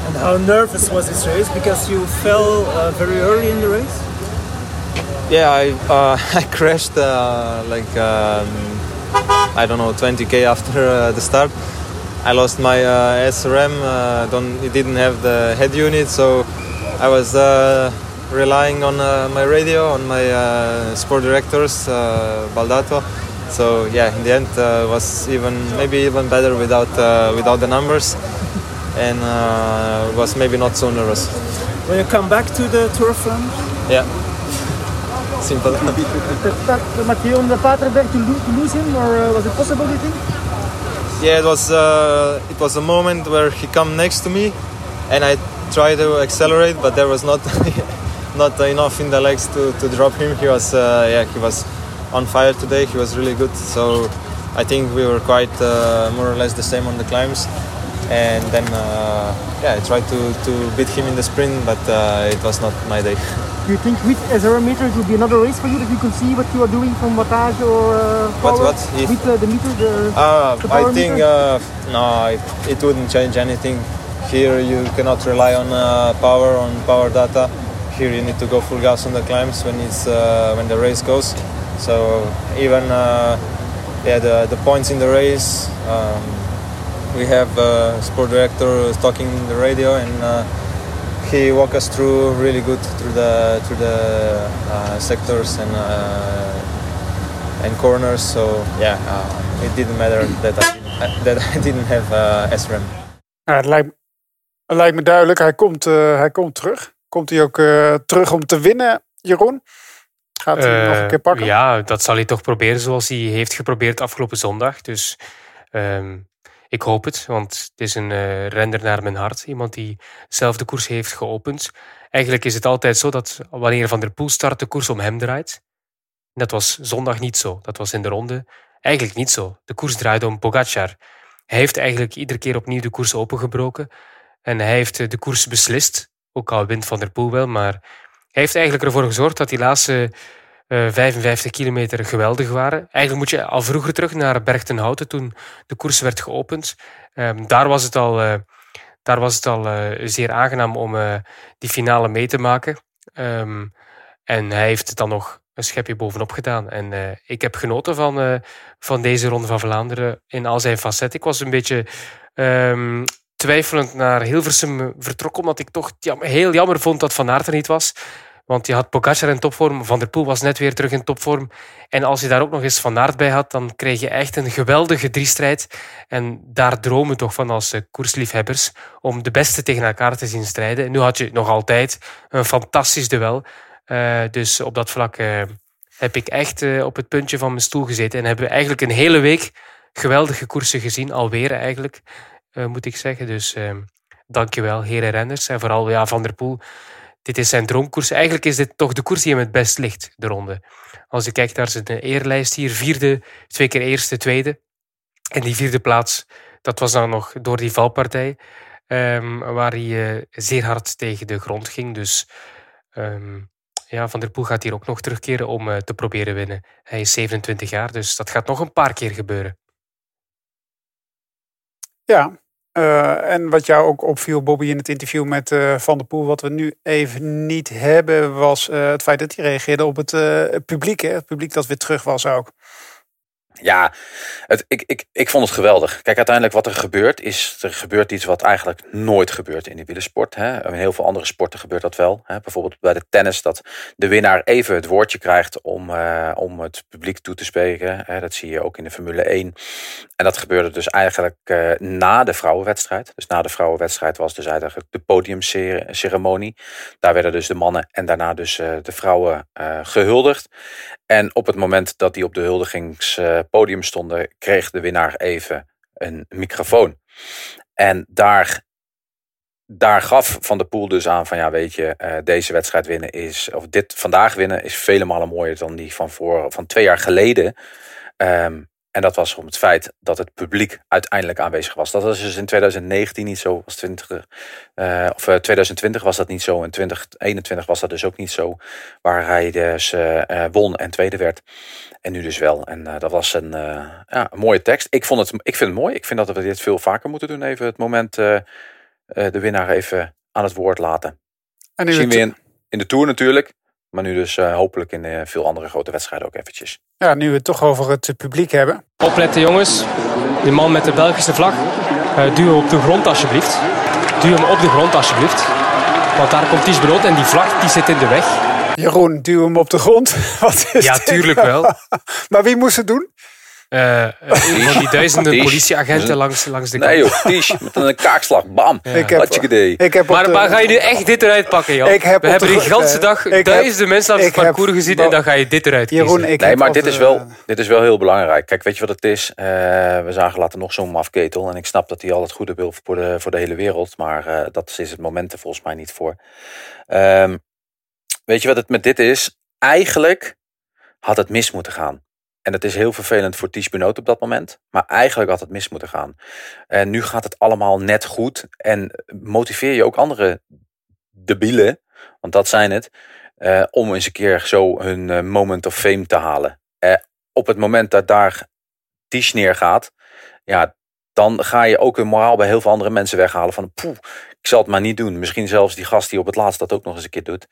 And how nervous was this race? Because you fell very early in the race yeah, I uh, *laughs* I crashed uh, like um, I don't know 20k after uh, the start. I lost my uh, SRM. Uh, don't it didn't have the head unit, so I was uh, relying on my radio on my sport directors Baldato. So yeah, in the end was even maybe even better without without the numbers, and was maybe not so nervous. When you come back to the Tour Flanders? Yeah simple. that, Mathieu on the Paterberg to, to lose him, or uh, was it possible? Do you think? Yeah, it was. Uh, it was a moment where he come next to me, and I tried to accelerate, but there was not *laughs* not enough in the legs to, to drop him. He was uh, yeah, he was on fire today. He was really good. So I think we were quite uh, more or less the same on the climbs. And then uh, yeah, I tried to, to beat him in the sprint, but uh, it was not my day. *laughs* Do you think with zero meter it will be another race for you that you can see what you are doing from wattage or uh, what what if, with uh, the meter? The, uh, the I think uh, no, it, it wouldn't change anything. Here you cannot rely on uh, power on power data. Here you need to go full gas on the climbs when it's uh, when the race goes. So even uh, yeah the the points in the race. Um, we have a sport director talking in the radio and he walked us through really good through the through the uh, sectors and uh, and corners. So yeah, uh, it didn't matter that I didn't, that I didn't have uh, SRAM. Ja, het, lijkt, het lijkt me duidelijk. Hij komt, uh, hij komt terug. Komt hij ook uh, terug om te winnen, Jeroen? Gaat hij nog een keer pakken? Ja, dat zal hij toch proberen zoals hij heeft geprobeerd afgelopen zondag. Dus um, ik hoop het, want het is een uh, render naar mijn hart. Iemand die zelf de koers heeft geopend. Eigenlijk is het altijd zo dat wanneer Van der Poel start, de koers om hem draait. Dat was zondag niet zo. Dat was in de ronde eigenlijk niet zo. De koers draaide om Pogacar. Hij heeft eigenlijk iedere keer opnieuw de koers opengebroken. En hij heeft eh, de koers beslist. Ook al wint Van der Poel wel, maar hij heeft eigenlijk ervoor gezorgd dat die laatste 55 eh, kilometer geweldig waren. Eigenlijk moet je al vroeger terug naar Berchtenhouten toen de koers werd geopend. Ehm, daar was het al, uh, daar was het al uh, zeer aangenaam om die finale mee te maken. Um, en hij heeft het dan nog een schepje bovenop gedaan. En ik heb genoten van, van deze Ronde van Vlaanderen in al zijn facetten. Ik was een beetje um, twijfelend naar Hilversum vertrokken, omdat ik toch heel jammer vond dat Van Aert er niet was. Want je had Pogacar in topvorm, Van der Poel was net weer terug in topvorm. En als je daar ook nog eens Van Aert bij had, dan krijg je echt een geweldige driestrijd. En daar dromen we toch van als eh, koersliefhebbers, om de beste tegen elkaar te zien strijden. En nu had je nog altijd een fantastisch duel. Uh, dus op dat vlak uh, heb ik echt op het puntje van mijn stoel gezeten. En hebben we eigenlijk een hele week geweldige koersen gezien, alweer eigenlijk, moet ik zeggen. Dus dankjewel, heren renners. En vooral ja, Van der Poel dit is zijn droomkoers. Eigenlijk is dit toch de koers die hem het best ligt, de ronde. Als je kijkt naar zijn eerlijst hier, vierde, twee keer eerste, tweede. En die vierde plaats, dat was dan nog door die valpartij, um, waar hij uh, zeer hard tegen de grond ging. Dus um, ja, Van der Poel gaat hier ook nog terugkeren om uh, te proberen winnen. Hij is 27 jaar, dus dat gaat nog een paar keer gebeuren. Ja, uh, en wat jou ook opviel, Bobby, in het interview met uh, Van der Poel, wat we nu even niet hebben, was uh, het feit dat hij reageerde op het publiek. Hè? Het publiek dat weer terug was ook. Ja, het, ik, ik, ik vond het geweldig. Kijk, uiteindelijk wat er gebeurt is, er gebeurt iets wat eigenlijk nooit gebeurt in de wielersport. Hè. In heel veel andere sporten gebeurt dat wel. Hè. Bijvoorbeeld bij de tennis, dat de winnaar even het woordje krijgt om, uh, om het publiek toe te spreken. Hè. Dat zie je ook in de Formule 1. En dat gebeurde dus eigenlijk uh, na de vrouwenwedstrijd. Dus na de vrouwenwedstrijd was dus eigenlijk de podiumceremonie. Daar werden dus de mannen en daarna dus uh, de vrouwen gehuldigd. En op het moment dat die op de huldigingspodium stonden, kreeg de winnaar even een microfoon. En daar, daar gaf Van der Poel dus aan van ja, weet je, uh, deze wedstrijd winnen is, of dit vandaag winnen is vele malen mooier dan die van, voor, van twee jaar geleden. Um, en dat was om het feit dat het publiek uiteindelijk aanwezig was. Dat was dus in 2019 niet zo. Was 20, uh, of 2020 was dat niet zo. En 2021 was dat dus ook niet zo. Waar hij dus uh, won en tweede werd. En nu dus wel. En dat was een, ja, een mooie tekst. Ik, vond het, ik vind het mooi. Ik vind dat we dit veel vaker moeten doen. Even het moment de winnaar even aan het woord laten. En nu Zien we in, in de Tour natuurlijk. Maar nu dus uh, hopelijk in uh, veel andere grote wedstrijden ook eventjes. Ja, nu we het toch over het publiek hebben. Opletten jongens. Die man met de Belgische vlag. Uh, duw hem op de grond alsjeblieft. Duw hem op de grond alsjeblieft. Want daar komt Ties Brood en die vlag die zit in de weg. Jeroen, duw hem op de grond. *laughs* Wat is ja, dit? tuurlijk wel. *laughs* maar wie moest het doen? Uh, van die duizenden politieagenten langs, langs de kant. Nee joh, Tisch, met een kaakslag, bam. Ja. Ik heb, idee. Ik heb maar, de, maar ga je nu echt dit eruit pakken, joh? Ik heb We hebben de hele dag duizenden mensen langs het parcours heb, gezien en dan ga je dit eruit kiezen. Jeroen, ik nee, maar dit is, wel, dit is wel heel belangrijk. Kijk, weet je wat het is? Uh, we zagen later nog zo'n mafketel en ik snap dat hij al het goede wil voor de, voor de hele wereld, maar uh, dat is het moment er volgens mij niet voor. Um, weet je wat het met dit is? Eigenlijk had het mis moeten gaan. En dat is heel vervelend voor Ties Benoot op dat moment. Maar eigenlijk had het mis moeten gaan. En nu gaat het allemaal net goed. En motiveer je ook andere debielen, want dat zijn het, uh, om eens een keer zo hun uh, moment of fame te halen. Uh, op het moment dat daar Ties neergaat, ja, dan ga je ook een moraal bij heel veel andere mensen weghalen. Van poeh, ik zal het maar niet doen. Misschien zelfs die gast die op het laatst dat ook nog eens een keer doet.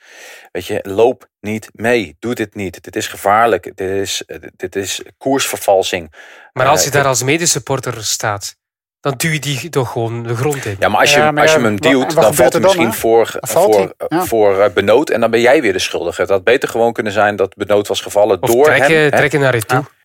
Weet je, loop niet mee. Doe dit niet. Dit is gevaarlijk. Dit is, dit is koersvervalsing. Maar als je uh, daar als medesupporter staat, dan duw je die toch gewoon de grond in. Ja, maar als je, ja, maar als je hem duwt, dan valt hij misschien dan, voor, voor, ja. voor Benoot. En dan ben jij weer de schuldige. Het had beter gewoon kunnen zijn dat Benoot was gevallen of door trekken, hem. trekken naar je toe. Ja,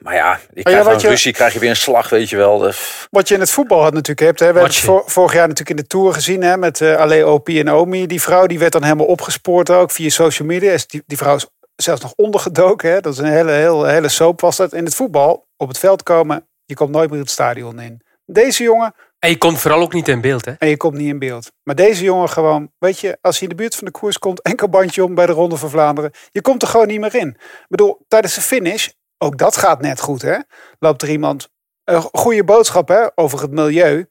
maar ja, je krijgt ja, je, ruzie, krijg je weer een slag, weet je wel. Dus. Wat je in het voetbal had natuurlijk hebt. Hè. We hebben het vorig jaar natuurlijk in de Tour gezien hè, met uh, Ale Opie en Omi. Die vrouw die werd dan helemaal opgespoord ook via social media. Die, die vrouw is zelfs nog ondergedoken. Hè. Dat is een hele, hele, hele soap was dat. In het voetbal, op het veld komen, je komt nooit meer het stadion in. Deze jongen... En je komt vooral ook niet in beeld, hè? En je komt niet in beeld. Maar deze jongen gewoon, weet je, als hij in de buurt van de koers komt, enkel bandje om bij de Ronde van Vlaanderen. Je komt er gewoon niet meer in. Ik bedoel, tijdens de finish ook dat gaat net goed, hè? Loopt er iemand een goede boodschap hè, over het milieu.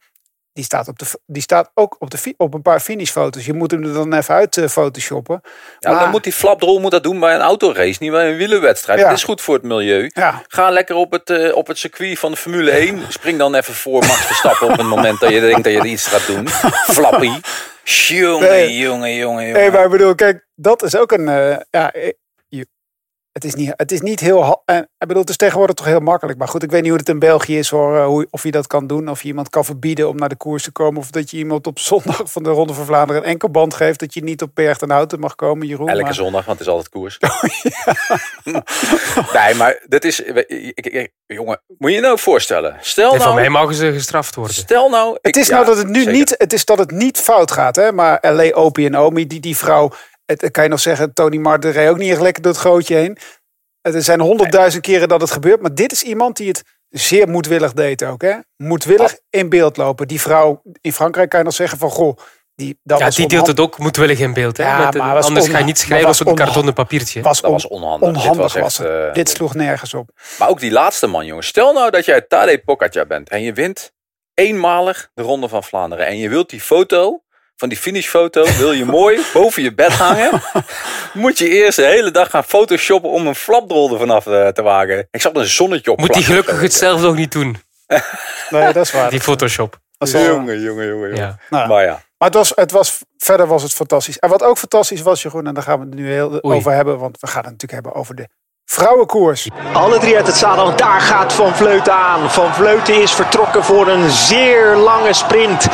Die staat, op de, die staat ook op, de, op een paar finishfoto's. Je moet hem er dan even uit uh, photoshoppen. Ja, maar, dan moet die flapdrol moet dat doen bij een autorace, niet bij een wielerwedstrijd. Ja. Dat is goed voor het milieu. Ja. Ga lekker op het, uh, op het circuit van de Formule 1. Spring dan even voor Max Verstappen op het moment dat je denkt dat je er iets gaat doen. *laughs* Flappy. Jongen, nee. jongen, jongen, jongen. Nee, maar ik bedoel, kijk, dat is ook een... Uh, ja, het is niet, het is niet heel. Uh, ik bedoel, het is tegenwoordig toch heel makkelijk. Maar goed, ik weet niet hoe het in België is hoor. Uh, hoe, of je dat kan doen. Of je iemand kan verbieden om naar de koers te komen. Of dat je iemand op zondag van de Ronde van Vlaanderen een enkelband geeft. Dat je niet op Berg en Houten mag komen, Jeroen. Elke maar... zondag, want het is altijd koers. *laughs* nee, maar dat is. jongen, moet je je nou voorstellen. Stel nee, nou. Van mij mogen ze gestraft worden. Stel nou. Het is nou dat het nu niet. Het is dat het niet fout gaat. Hè? Maar LA, Opie en Omi, die, die vrouw. Het, kan je nog zeggen, Tony Martin reed ook niet echt lekker door het gootje heen. Er zijn honderdduizend keren dat het gebeurt. Maar dit is iemand die het zeer moedwillig deed ook. Hè? Moedwillig in beeld lopen. Die vrouw in Frankrijk kan je nog zeggen van... Goh, die, dat ja, was die deelt het ook moedwillig in beeld. Hè? Ja, Met, maar anders ga je niet schrijven op een kartonnen papiertje. Was dat was onhandig. onhandig Dit, was echt, uh, Dit sloeg nergens op. Maar ook die laatste man, jongens. Stel nou dat jij Tadej Pogacar bent en je wint eenmalig de Ronde van Vlaanderen. En je wilt die foto van die finishfoto wil je mooi *laughs* boven je bed hangen. Moet je eerst de hele dag gaan photoshoppen om een flapdrol er vanaf uh, te wagen. Ik zat een zonnetje op. Moet die gelukkig het zelf nog niet doen. nee, dat is waar. Die Photoshop. Jongen, jongen, jongen. Ja. Nou, maar ja. Maar het was, het was, verder was het fantastisch. En wat ook fantastisch was, Jeroen, en daar gaan we het nu heel over hebben. Want we gaan het natuurlijk hebben over de vrouwenkoers. Alle drie uit het zadel. Daar gaat Van Vleuten aan. Van Vleuten is vertrokken voor een zeer lange sprint.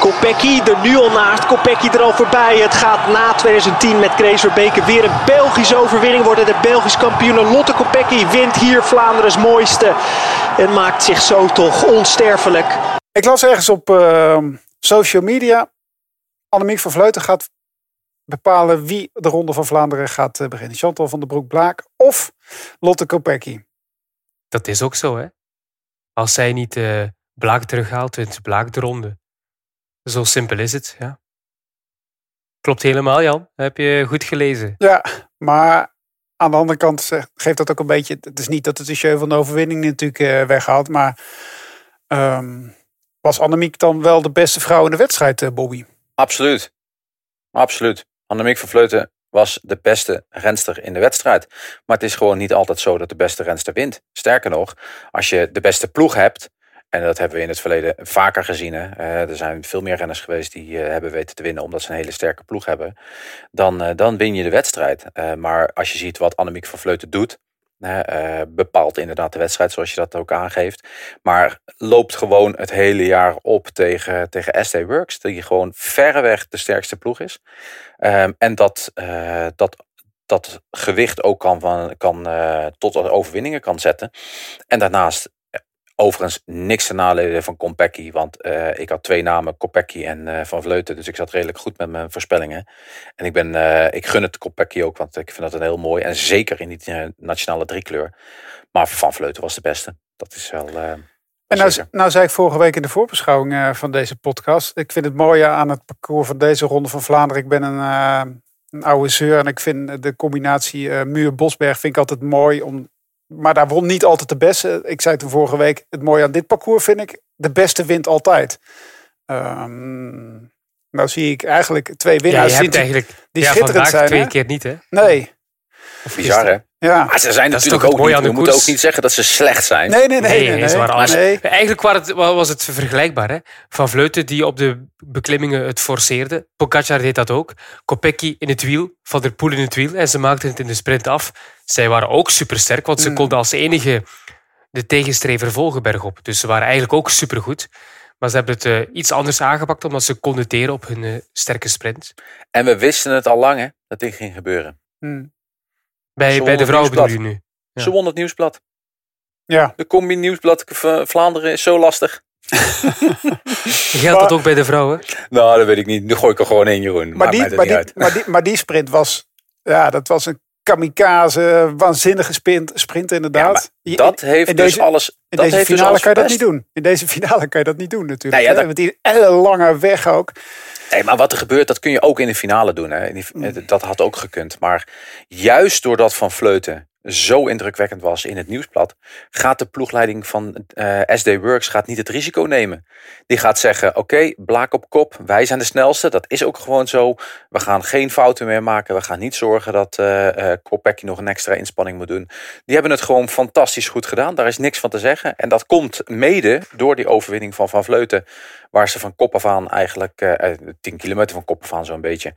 Kopecky er nu al naast. Kopecky er al voorbij. Het gaat na 2010 met Krees Verbeke weer een Belgische overwinning worden. De Belgische kampioen Lotte Kopecky wint hier Vlaanderen's mooiste. En maakt zich zo toch onsterfelijk. Ik las ergens op uh, social media. Annemiek van Vleuten gaat bepalen wie de Ronde van Vlaanderen gaat uh, beginnen. Chantal van der Broek-Blaak of Lotte Kopecky. Dat is ook zo, hè. Als zij niet uh, Blaak terughaalt, wint Blaak de ronde. Zo simpel is het, ja. Klopt helemaal, Jan. Heb je goed gelezen. Ja, maar aan de andere kant geeft dat ook een beetje... Het is niet dat het de show van de overwinning natuurlijk uh, weghaalt, maar... Um, was Annemiek dan wel de beste vrouw in de wedstrijd, Bobby? Absoluut. Absoluut. Annemiek van Vleuten was de beste renster in de wedstrijd. Maar het is gewoon niet altijd zo dat de beste renster wint. Sterker nog, als je de beste ploeg hebt, en dat hebben we in het verleden vaker gezien. Uh, er zijn veel meer renners geweest die uh, hebben weten te winnen omdat ze een hele sterke ploeg hebben. Dan, uh, dan win je de wedstrijd. maar als je ziet wat Annemiek van Vleuten doet. Bepaalt inderdaad de wedstrijd zoals je dat ook aangeeft. Maar loopt gewoon het hele jaar op tegen, tegen SD Works. Die gewoon verreweg de sterkste ploeg is. Um, en dat, dat dat gewicht ook kan, van, kan tot overwinningen kan zetten. En daarnaast Overigens niks te naleden van Kopecky, want uh, ik had twee namen, Kopecky en uh, Van Vleuten. Dus ik zat redelijk goed met mijn voorspellingen. En ik, ben, uh, ik gun het Kopecky ook, want ik vind dat een heel mooi. En zeker in die nationale driekleur. Maar Van Vleuten was de beste. Dat is wel... en nou, nou zei ik vorige week in de voorbeschouwing van deze podcast. Ik vind het mooie aan het parcours van deze Ronde van Vlaanderen. Ik ben een, een oude zeur en ik vind de combinatie Muur-Bosberg vind ik altijd mooi om maar daar won niet altijd de beste. Ik zei toen vorige week, het mooie aan dit parcours vind ik, de beste wint altijd. Um, nou zie ik eigenlijk twee winnaars ja, je hebt eigenlijk, die ja, schitterend zijn. twee keer niet, hè? Nee. Bizar, hè? Ja. Maar ze zijn natuurlijk ook niet, we moeten ook niet zeggen dat ze slecht zijn. Nee, nee, nee. nee, nee. Eigenlijk was het, was het vergelijkbaar. Hè? Van Vleuten die op de beklimmingen het forceerde. Pogacar deed dat ook. Kopecky in het wiel, Van der Poel in het wiel. En ze maakten het in de sprint af. Zij waren ook supersterk, want ze Mm. konden als enige de tegenstrever volgen bergop. Dus ze waren eigenlijk ook supergoed. Maar ze hebben het uh, iets anders aangepakt, omdat ze konden teren op hun uh, sterke sprint. En we wisten het al lang, hè, dat dit ging gebeuren. Hmm. Bij, bij de vrouwen bedoel je nu? Ja. Ze won het nieuwsblad. Ja. De combi nieuwsblad Vlaanderen is zo lastig. *laughs* Geldt dat ook bij de vrouwen? Nou, dat weet ik niet. Nu gooi ik er gewoon in, Jeroen. Maar die, maar, maar, die, maar, die, maar die sprint was, ja, dat was een kamikaze, waanzinnige sprint, sprint inderdaad. Ja, dat heeft in dus deze, alles. In dat deze heeft finale dus kan je dat niet doen. In deze *laughs* finale kan je dat niet doen natuurlijk. Nou ja, hè? Want die ellenlange weg ook. Nee, maar wat er gebeurt, dat kun je ook in de finale doen. Hè. Die, dat had ook gekund. Maar juist doordat Van Vleuten zo indrukwekkend was in het nieuwsblad, gaat de ploegleiding van uh, SD Works gaat niet het risico nemen. Die gaat zeggen: Oké, okay, blaak op kop, wij zijn de snelste. Dat is ook gewoon zo. We gaan geen fouten meer maken. We gaan niet zorgen dat uh, uh, nog een extra inspanning moet doen. Die hebben het gewoon fantastisch goed gedaan. Daar is niks van te zeggen. En dat komt mede door die overwinning van Van Vleuten, waar ze van kop af aan eigenlijk uh, 10 kilometer van kop af aan zo'n beetje.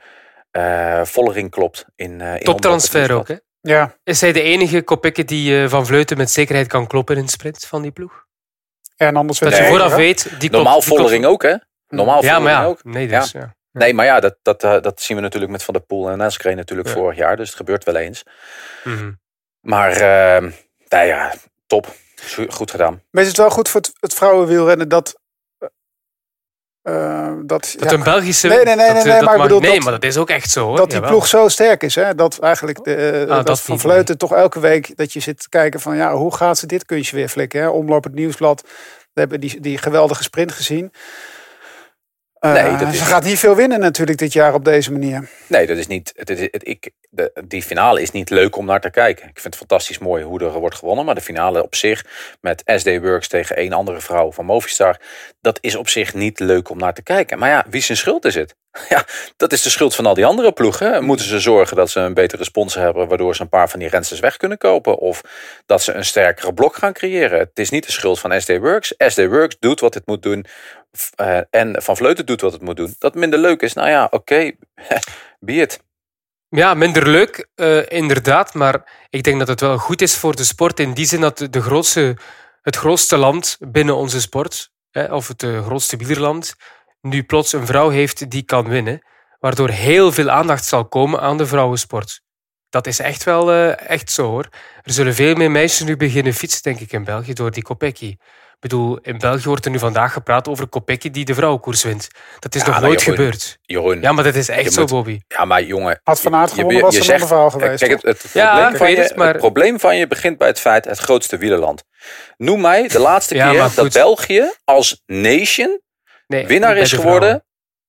Uh, volle ring klopt. In, uh, in Toptransfer ook, hè? Ja. Is hij de enige Kopecky die uh, Van Vleuten met zekerheid kan kloppen in sprint van die ploeg? Ja, en anders dat je nee, vooraf hè? weet... Die klopt, Normaal die klopt. volle ring ook, hè? Normaal Ja, maar ja. ook. Nee, dus, ja. Ja. Nee, maar ja, dat, dat, uh, dat zien we natuurlijk met Van der Poel en Neskreen natuurlijk ja. vorig jaar. Dus het gebeurt wel eens. Mm -hmm. Maar, uh, nou ja, top. Goed gedaan. Maar is het wel goed voor het, het vrouwenwielrennen dat uh, dat, dat ja. een Belgische. Nee, nee, nee, dat, nee, nee maar, mag, bedoel, nee dat, maar dat is ook echt zo. Hoor. Dat die Jawel. ploeg zo sterk is. Hè? Dat eigenlijk de, uh, ah, dat, van Vleuten nee. toch elke week dat je zit te kijken van ja, hoe gaat ze dit kunstje weer flikken? Hè? Omloop het nieuwsblad. We hebben die, die geweldige sprint gezien. Nee, dat is ze gaat niet veel winnen natuurlijk dit jaar op deze manier. Nee, dat is niet. Het is, het, ik, de, die finale is niet leuk om naar te kijken. Ik vind het fantastisch mooi hoe er wordt gewonnen. Maar de finale op zich met SD Works tegen één andere vrouw van Movistar. Dat is op zich niet leuk om naar te kijken. Maar ja, wie zijn schuld is het? *laughs* Ja, dat is de schuld van al die andere ploegen. Moeten ze zorgen dat ze een betere sponsor hebben, waardoor ze een paar van die rensters weg kunnen kopen? Of dat ze een sterkere blok gaan creëren? Het is niet de schuld van SD Works. SD Works doet wat het moet doen. Uh, en Van Vleuten doet wat het moet doen. Dat minder leuk is, nou ja, oké, *laughs* be it. Ja, minder leuk, eh, inderdaad. Maar ik denk dat het wel goed is voor de sport. In die zin dat de grootste, het grootste land binnen onze sport, hè, of het eh, grootste wielerland, nu plots een vrouw heeft die kan winnen. Waardoor heel veel aandacht zal komen aan de vrouwensport. Dat is echt wel eh, echt zo hoor. Er zullen veel meer meisjes nu beginnen fietsen, denk ik, in België door die Kopecky. Ik bedoel, in België wordt er nu vandaag gepraat over Kopecky die de vrouwenkoers wint. Dat is Ja, nog nooit Jeroen, gebeurd. Jeroen, Ja, maar dat is echt zo, moet- Bobby. Ja, maar jongen. Had Van Aert gewonnen, je- was een verhaal geweest. Kijk, het, het, Ja, probleem van je, het, maar- het probleem van je begint bij het feit het grootste wielerland. Noem mij de laatste Ja, keer dat. België als nation Nee, winnaar is de geworden.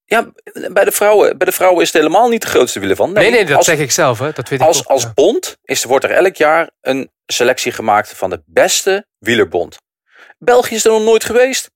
Ja, bij de, vrouwen, bij de vrouwen is het helemaal niet de grootste wielerland. vrouwen. Nee, nee, dat als, zeg ik zelf. Hè. Dat weet ik als, ook, als ja. bond is, wordt er elk jaar een selectie gemaakt van de beste wielerbond. België is er nog nooit geweest.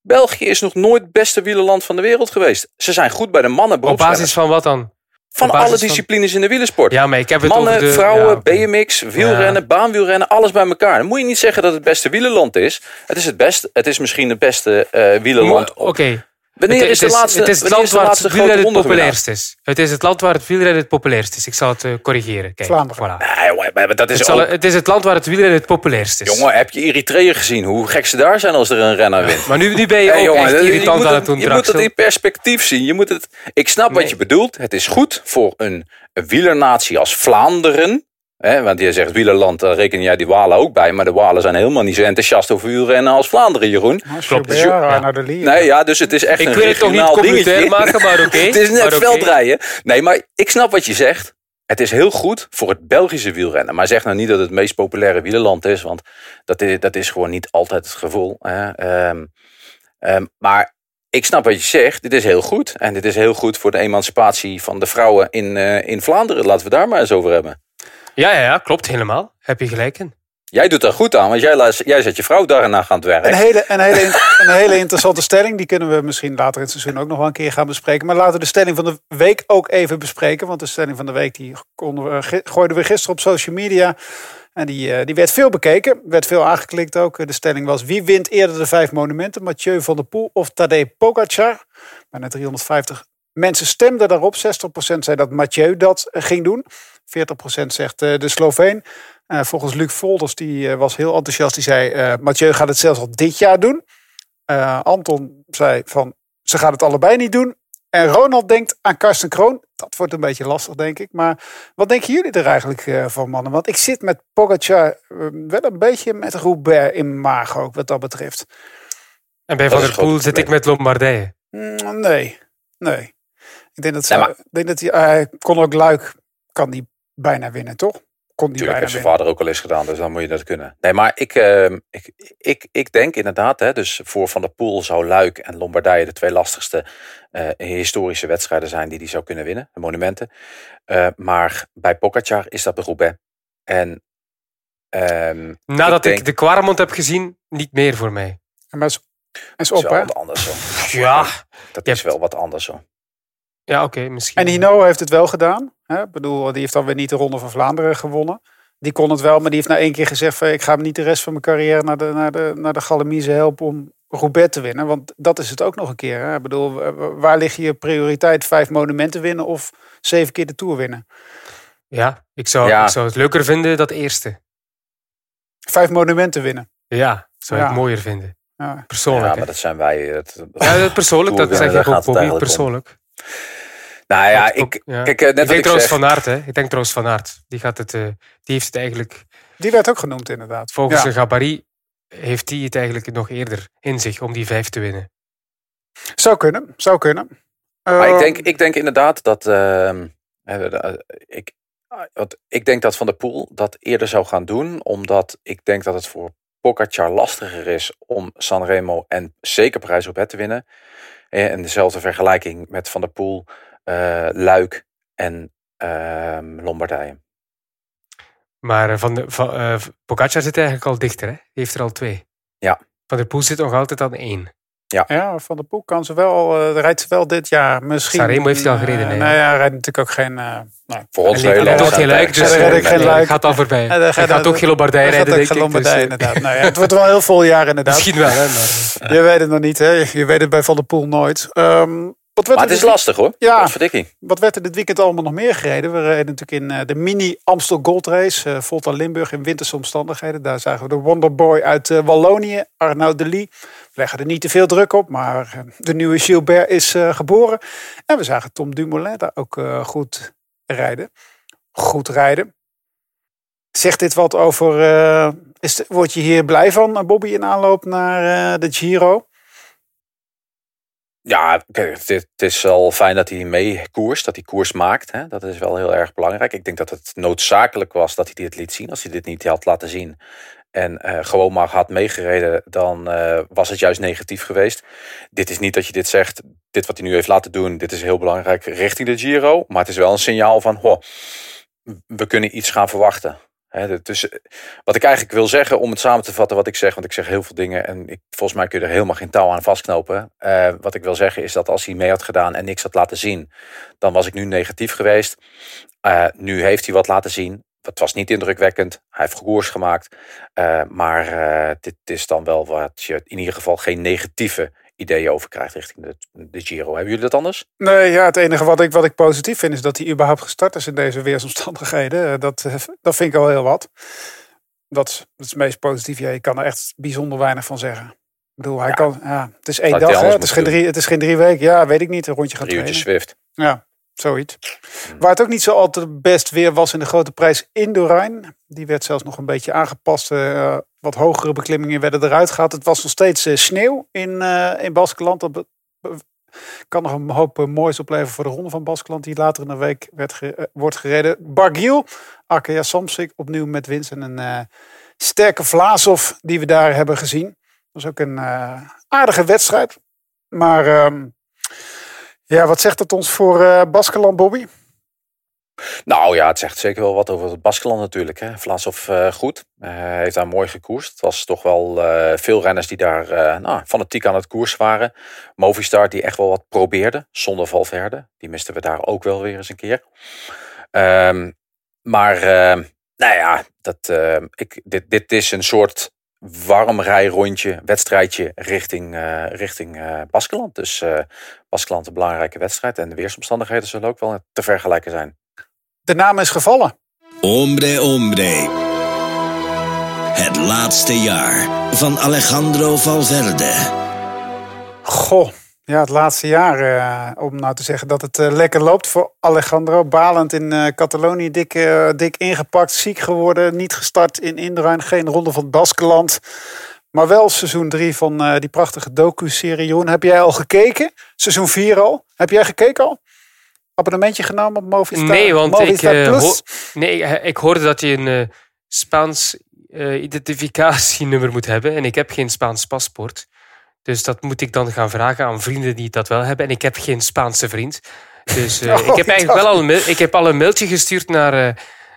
België is nog nooit het beste wielerland van de wereld geweest. Ze zijn goed bij de mannen Op basis van wat dan? Van alle van- disciplines in de wielersport. Ja, maar ik heb het Mannen, over de... vrouwen, ja. BMX, wielrennen, baanwielrennen, alles bij elkaar. Dan moet je niet zeggen dat het beste wielerland is. Het is, het beste, het is misschien het beste eh wielerland. Oké. Wanneer Het- is de het laatste, Het is het land waar het wielrennen het populairst is. Het is het land waar het wielrennen het populairst is. Ik zal het eh, corrigeren. Kijk, Vlaanderen. Voilà. Nee, jongen, maar dat is Het, zal- ook... het is het land waar het wielrennen het populairst is. Jongen, heb je Eritrea gezien? Hoe gek ze daar zijn als er een renner wint? Maar nu, nu ben je Hey, ook jongen, echt je irritant aan het- doen, Je moet het in perspectief zien. Je moet het, ik snap Nee. wat je bedoelt. Het is goed voor een, een wielernatie als Vlaanderen. Hè, want je zegt wielerland, daar reken jij die Walen ook bij. Maar de Walen zijn helemaal niet zo enthousiast over wielrennen als Vlaanderen, Jeroen. Klopt. Dus- Ja. Nee, ja, dus het is echt Ik een wil het toch niet regionaal dingetje. maken, maar oké. *laughs* het is net veldrijden. Nee, maar ik snap wat je zegt. Het is heel goed voor het Belgische wielrennen. Maar zeg nou niet dat het het meest populaire wielerland is. Want dat is, dat is gewoon niet altijd het gevoel. Hè. Ehm, ehm, maar ik snap wat je zegt. Dit is heel goed. En dit is heel goed voor de emancipatie van de vrouwen in, eh, in Vlaanderen. Laten we daar maar eens over hebben. Ja, ja, ja, klopt helemaal. Heb je gelijk in. Jij doet daar goed aan, want jij, laat- jij zet je vrouw daarna aan het werk. Een hele, een, hele, een hele interessante stelling. Die kunnen we misschien later in het seizoen ook nog wel een keer gaan bespreken. Maar laten we de stelling van de week ook even bespreken. Want de stelling van de week die konden we, gi- gooiden we gisteren op social media. En die, eh, die werd veel bekeken. Werd veel aangeklikt ook. De stelling was wie wint eerder de vijf monumenten? Mathieu van der Poel of Tadej Pogacar? Bijna 350 mensen stemden daarop. 60% zei dat Mathieu dat eh, ging doen. 40% zegt eh, de Sloveen. Eh, volgens Luc Volders, die eh, was heel enthousiast. Die zei, eh Mathieu gaat het zelfs al dit jaar doen. Eh, Anton zei van, ze gaat het allebei niet doen. En Ronald denkt aan Karsten Kroon. Dat wordt een beetje lastig, denk ik. Maar wat denken jullie er eigenlijk eh, van, mannen? Want ik zit met Pogacar eh, wel een beetje met Roubaix in mijn maag ook, wat dat betreft. En bij Van der het Poel zit ik met Lombardije. Mm, nee, nee. Ik denk dat, ze, maar- denk dat hij, hij kon ook Luik, kan die bijna winnen, toch? Kon die Natuurlijk bijna heeft zijn winnen. vader ook al eens gedaan, dus dan moet je dat kunnen. Nee, maar ik, eh, ik, ik, ik denk inderdaad, hè, dus voor Van der Poel zou Luik en Lombardije de twee lastigste eh, historische wedstrijden zijn die hij zou kunnen winnen, de monumenten. Eh, maar bij Pogacar is dat de Roubaix. En ehm Nadat ik, denk- de Quaremont heb gezien, niet meer voor mij. Maar is, is dat op, is wel hè? wat anders zo. Ja, Dat is hebt- wel wat anders zo. ja oké, misschien. En Hino heeft het wel gedaan. Hè? Ik bedoel, die heeft dan weer niet de Ronde van Vlaanderen gewonnen. Die kon het wel, maar die heeft na één keer gezegd... Van, ik ga hem niet de rest van mijn carrière naar de, naar de, naar de Gallemize helpen... om Roubaix te winnen. Want dat is het ook nog een keer. Hè? Ik bedoel, wa- waar ligt je prioriteit? Vijf monumenten winnen of zeven keer de Tour winnen? Ja, ik zou, Ja. ik zou het leuker vinden, dat eerste. Vijf monumenten winnen. Ja, zou Ja. ik mooier vinden. Ja. Persoonlijk. Ja, hè. maar dat zijn wij. Het, Ja, dat persoonlijk, *laughs* dat zeg ik ook, Bobby. om. Nou ja, ik, ja. kijk, eh, net ik wat denk ik trouwens zeg. Van Aert, hè. Ik denk trouwens Van Aert. Die, gaat het, eh, die heeft het eigenlijk, Die werd ook genoemd inderdaad. volgens Ja. de gabarit, heeft hij het eigenlijk nog eerder in zich om die vijf te winnen. Zou kunnen, zou kunnen. Maar ik Ehm, denk, ik denk inderdaad dat. ehm, eh, ik, want ik denk dat Van der Poel dat eerder zou gaan doen. Omdat ik denk dat het voor Pogacar lastiger is om Sanremo en zeker Parijs-Roubaix te winnen. En dezelfde vergelijking met Van der Poel, eh, Luik en ehm, Lombardije. Maar eh, van de, van, eh, Pogacar zit eigenlijk al dichter. Hè? Die heeft er al twee. Ja. Van der Poel zit nog altijd aan één. Ja, Van der Poel kan ze wel, eh rijdt ze wel dit jaar misschien. Sanremo heeft hij al eh, gereden, hè? nou ja, hij rijdt natuurlijk ook geen... eh nee. Voor ons geen luik, dus Hij rijdt eh, geen nee, luik. hij gaat al voorbij. *laughs* Ja, gaat ook geen Lombardij rijden, denk geen ik. Dus, Lombardij, eh, inderdaad. Nou *laughs* ja, het wordt wel heel vol jaar inderdaad. misschien wel, hè. Maar, Je weet het nog niet, hè? Je weet het bij Van der Poel nooit. Ehm, Wat werd Maar het is lastig hoor. Ja. Wat werd er dit weekend allemaal nog meer gereden? We reden natuurlijk in eh, de mini Amstel Gold Race. eh Volta Limburg in winterse omstandigheden. Daar zagen we de Wonderboy uit eh, Wallonië, Arnaud Delis. We leggen er niet te veel druk op, maar de nieuwe Gilbert is geboren. En we zagen Tom Dumoulin daar ook goed rijden. Goed rijden. Zegt dit wat over... is word je hier blij van, Bobby, in aanloop naar de Giro? Ja, het, is wel fijn dat hij mee koerst, dat hij koers maakt. Hè? Dat is wel heel erg belangrijk. Ik denk dat het noodzakelijk was dat hij dit liet zien. Als hij dit niet had laten zien en eh, gewoon maar had meegereden, dan eh, was het juist negatief geweest. Dit is niet dat je dit zegt, dit wat hij nu heeft laten doen, dit is heel belangrijk richting de Giro. Maar het is wel een signaal van, ho, we kunnen iets gaan verwachten. Hè, dus wat ik eigenlijk wil zeggen, om het samen te vatten wat ik zeg, want ik zeg heel veel dingen en ik, volgens mij kun je er helemaal geen touw aan vastknopen. Eh, wat ik wil zeggen is dat als hij mee had gedaan en niks had laten zien, dan was ik nu negatief geweest. Eh, nu heeft hij wat laten zien. Het was niet indrukwekkend. Hij heeft koers gemaakt. Eh, maar dit is dan wel wat je in ieder geval geen negatieve ideeën over krijgt richting de, de Giro. Hebben jullie dat anders? Nee, ja, het enige wat ik, wat ik positief vind is dat hij überhaupt gestart is in deze weersomstandigheden. Eh, Dat, eh, dat vind ik al heel wat. Dat, is- dat is het meest positief. Ja, je kan er echt bijzonder weinig van zeggen. Ik bedoel, hij Ja. kan, ja, het is één dag, hè? Het, is geen drie, het is geen drie weken. Ja, weet ik niet. Een rondje gaan Drie trainen. uurtjes Swift. Ja, zoiets. Waar het ook niet zo altijd best weer was in de grote prijs in de Rijn. Die werd zelfs nog een beetje aangepast. eh, wat hogere beklimmingen werden eruit gehaald. Het was nog steeds eh, sneeuw in, eh in Baskeland. Dat kan nog een hoop moois opleveren voor de ronde van Baskeland. Die later in de week werd ge- wordt gereden. Bargiel, Arkea Samsik opnieuw met winst. En een sterke Vlaasov die we daar hebben gezien. Dat was ook een aardige wedstrijd. Maar ehm, ja, wat zegt het ons voor eh Baskeland, Bobby? Nou ja, het zegt zeker wel wat over het Baskeland natuurlijk. Hè. Eh goed. Eh, heeft daar mooi gekoerst. Het was toch wel veel renners die daar nou, fanatiek aan het koers waren. Movistar die echt wel wat probeerde. Zonder Valverde. Die misten we daar ook wel weer eens een keer. Ehm, maar eh, nou ja, dat, eh, ik, dit, dit is een soort warm rijrondje, wedstrijdje richting, eh, richting eh, Baskeland. Dus eh Baskeland een belangrijke wedstrijd. En de weersomstandigheden zullen ook wel te vergelijken zijn. De naam is gevallen. Hombre, hombre. Het laatste jaar van Alejandro Valverde. Goh, ja, het laatste jaar. eh, om nou te zeggen dat het eh, lekker loopt voor Alejandro. Balend in eh, Catalonië, dik, dik ingepakt, ziek geworden. Niet gestart in Indruin, geen ronde van het Baskeland. Maar wel seizoen 3 van die prachtige docu-serie. Joen, heb jij al gekeken? Seizoen 4 al? Heb jij gekeken al? Abonnementje genomen op Movistar? Nee, want ik, Movistar Plus? nee, ik- hoorde dat je een Spaans identificatienummer moet hebben. En ik heb geen Spaans paspoort. Dus dat moet ik dan gaan vragen aan vrienden die dat wel hebben. En ik heb geen Spaanse vriend. Dus eh, Oh, *laughs* ik heb ik eigenlijk wel al een, ik heb al een mailtje gestuurd naar, eh,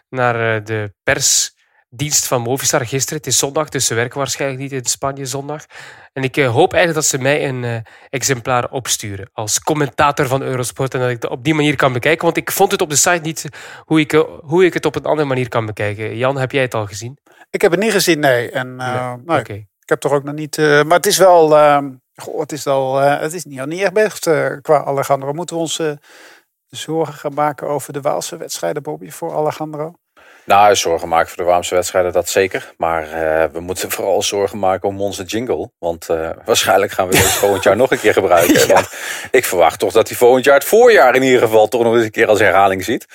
naar eh, de persdienst van Movistar gisteren. Het is zondag, dus ze werken waarschijnlijk niet in Spanje zondag. En ik hoop eigenlijk dat ze mij een exemplaar opsturen als commentator van Eurosport. En dat ik dat op die manier kan bekijken. Want ik vond het op de site niet hoe ik, hoe ik het op een andere manier kan bekijken. Jan, heb jij het al gezien? Ik heb het niet gezien, nee. En, Nee, nee, Oké. Ik heb toch ook nog niet. eh, maar het is wel. eh, goh, het is wel. eh, het is niet, niet echt best eh, qua Alejandro. Moeten we ons zorgen gaan maken over de Waalse wedstrijden, Bobby, voor Alejandro? Nou, zorgen maken voor de warmste wedstrijden, dat zeker. Maar we moeten *laughs* vooral zorgen maken om Monster Jingle. Want waarschijnlijk gaan we deze *laughs* volgend jaar nog een keer gebruiken. Ja. Want ik verwacht toch dat hij volgend jaar het voorjaar in ieder geval toch nog eens een keer als herhaling ziet.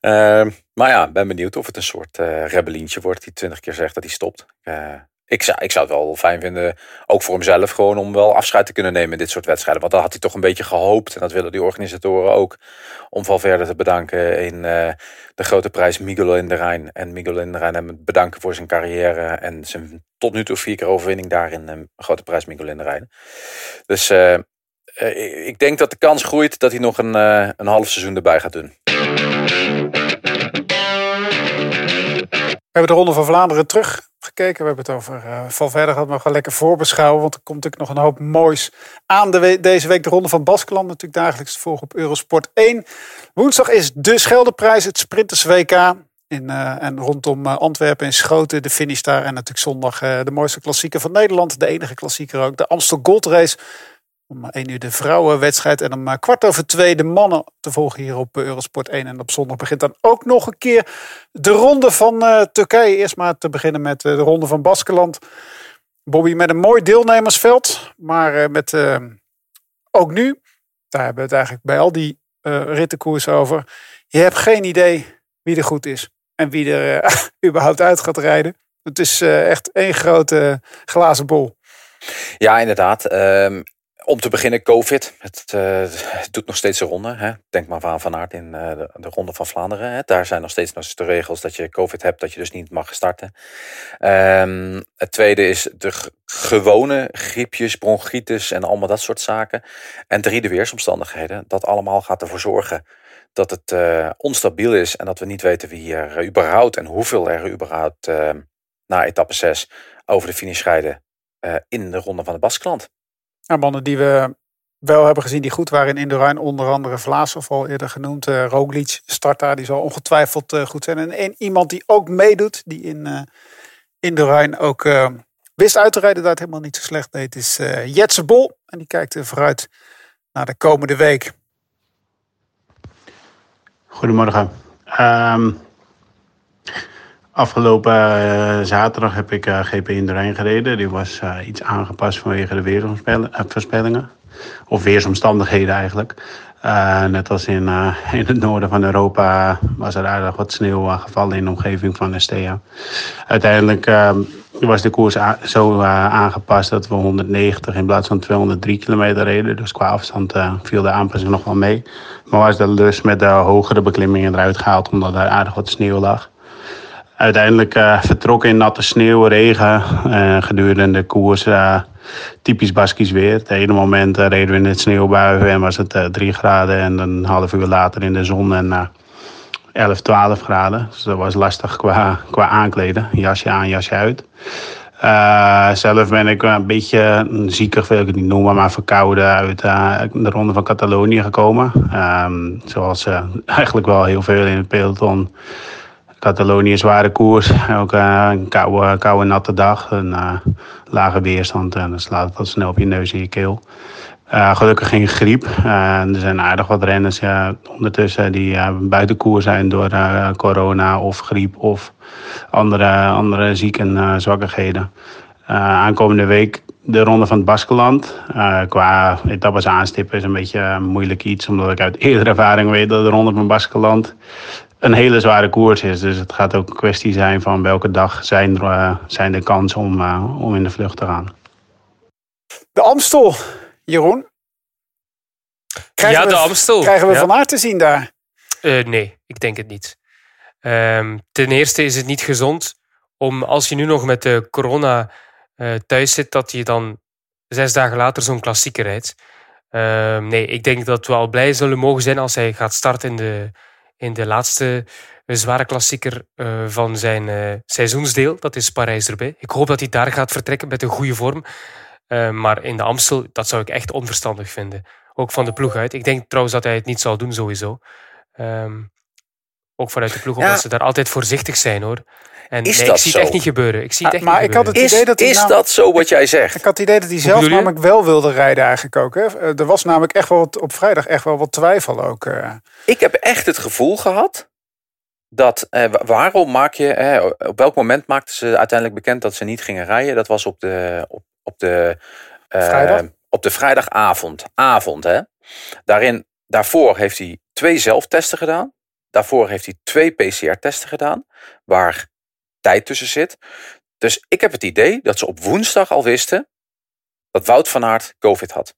Eh, maar ja, ben benieuwd of het een soort rebellientje wordt die twintig keer zegt dat hij stopt. Eh, ik, zou, ik zou het wel fijn vinden, ook voor hemzelf, gewoon om wel afscheid te kunnen nemen in dit soort wedstrijden. Want dat had hij toch een beetje gehoopt, en dat willen die organisatoren ook, om Valverde te bedanken in eh, de grote prijs Miguel in de Rijn. En Miguel in de Rijn hem bedanken voor zijn carrière en zijn tot nu toe vier keer overwinning daar in de grote prijs Miguel in de Rijn. Dus eh, eh, ik- denk dat de kans groeit dat hij nog een, eh, een half seizoen erbij gaat doen. We hebben de Ronde van Vlaanderen teruggekeken. We hebben het over eh Valverde gehad, maar we gaan lekker voorbeschouwen. Want er komt natuurlijk nog een hoop moois aan de deze week. De Ronde van Baskeland natuurlijk dagelijks te volgen op Eurosport 1. Woensdag is de Scheldeprijs, het Sprinters WK. In, eh, en rondom eh, Antwerpen en Schoten de finish daar. En natuurlijk zondag de mooiste klassieker van Nederland. De enige klassieker ook. De Amstel Gold Race. Om 1 uur de vrouwenwedstrijd en om kwart over twee de mannen te volgen hier op Eurosport 1. En op zondag begint dan ook nog een keer de ronde van uh, Turkije. Eerst maar te beginnen met uh, de ronde van Baskeland. Bobby met een mooi deelnemersveld. Maar met ook nu, daar hebben we het eigenlijk bij al die rittenkoers over. Je hebt geen idee wie er goed is. En wie er *laughs* überhaupt uit gaat rijden. Het is echt één grote glazen bol. Ja, inderdaad. Um, om te beginnen, COVID. Het, uh, het, doet nog steeds een ronde. Hè. Denk maar aan Van Aert in uh, de, de, Ronde van Vlaanderen. Hè. Daar zijn nog steeds de regels dat je COVID hebt, dat je dus niet mag starten. Um, het tweede is de gewone griepjes, bronchitis en allemaal dat soort zaken. En drie, de weersomstandigheden. Dat allemaal gaat ervoor zorgen dat het uh, onstabiel is en dat we niet weten wie er überhaupt en hoeveel er überhaupt na etappe 6 over de finish rijden in de Ronde van de Basklant. Ja, mannen die we wel hebben gezien die goed waren in Indurain. Onder andere Vlaasov al eerder genoemd. Uh, Roglic start daar, die zal ongetwijfeld uh, goed zijn. En, iemand die ook meedoet, die in uh, ook wist uit te rijden. Dat het helemaal niet zo slecht deed, is Jetse Bol. En die kijkt vooruit naar de komende week. Goedemorgen. Um, Afgelopen uh, zaterdag heb ik uh, GP in de Rijn gereden. Die was uh, iets aangepast vanwege de weersvoorspellingen. Of weersomstandigheden eigenlijk. net als in, in het noorden van Europa was er aardig wat sneeuw gevallen in de omgeving van Estea. Uiteindelijk was de koers zo aangepast dat we 190 in plaats van 203 kilometer reden. Dus qua afstand viel de aanpassing nog wel mee. Maar was de lus met de hogere beklimmingen eruit gehaald omdat er aardig wat sneeuw lag uiteindelijk uh, vertrokken in natte sneeuw, regen. Uh, gedurende de koers uh, typisch Baskisch weer. Het ene moment reden we in het sneeuwbui en was het 3 graden. En een half uur later in de zon en 11, 12 graden. Dus dat was lastig qua, qua aankleden. Jasje aan, jasje uit. zelf ben ik een beetje ziekig, wil ik het niet noemen, maar verkouden uit de ronde van Catalonië gekomen. Ehm, zoals *laughs* eigenlijk wel heel veel in het peloton Catalonië zware koers. Ook uh, een koude, koude, natte dag. Een uh, lage weerstand. En dan slaat het wat snel op je neus in je keel. Uh, gelukkig geen griep. er zijn aardig wat renners ondertussen die buiten koers zijn door corona of griep of andere, andere zieken en zwakkigheden. aankomende week de ronde van het Baskeland. qua etappes aanstippen is een beetje moeilijk iets, omdat ik uit *laughs* eerdere ervaring weet dat de ronde van Baskeland een hele zware koers is. Dus het gaat ook een kwestie zijn van welke dag zijn, er, uh, zijn de kansen om, uh, om in de vlucht te gaan. De Amstel, Jeroen. Krijgen ja, de Amstel. Krijgen we ja. Van Aert te zien daar? Uh, nee, ik denk het niet. Um, ten eerste is het niet gezond om als je nu nog met de corona thuis zit, dat je dan zes dagen later zo'n klassieker rijdt. Uh, nee, ik denk dat we al blij zullen mogen zijn als hij gaat starten in de in de laatste eh, zware klassieker uh, van zijn uh, seizoensdeel. Dat is Parijs-Roubaix. Ik hoop dat hij daar gaat vertrekken met een goede vorm. Maar in de Amstel, dat zou ik echt onverstandig vinden. Ook van de ploeg uit. Ik denk trouwens dat hij het niet zal doen sowieso. Um, ook vanuit de ploeg, omdat ja. ze daar altijd voorzichtig zijn hoor. En is nee, dat ik zie zo? het echt niet gebeuren. Ik zie het echt maar niet ik had het idee dat hij is nou- dat zo wat jij zegt? Ik had het idee dat hij zelf namelijk wel wilde rijden eigenlijk ook. Hè? Eh, Er was namelijk echt wel wat, op vrijdag echt wel wat twijfel ook. eh. Ik heb echt het gevoel gehad dat eh, wa- waarom maak je eh, op welk moment maakten ze uiteindelijk bekend dat ze niet gingen rijden? Dat was op de op, op de eh, Vrijdag? op de vrijdagavond avond hè. Daarin daarvoor heeft hij twee zelftesten gedaan. Daarvoor heeft hij twee PCR-testen gedaan waar tijd tussen zit. Dus ik heb het idee dat ze op woensdag al wisten dat Wout van Aert COVID had.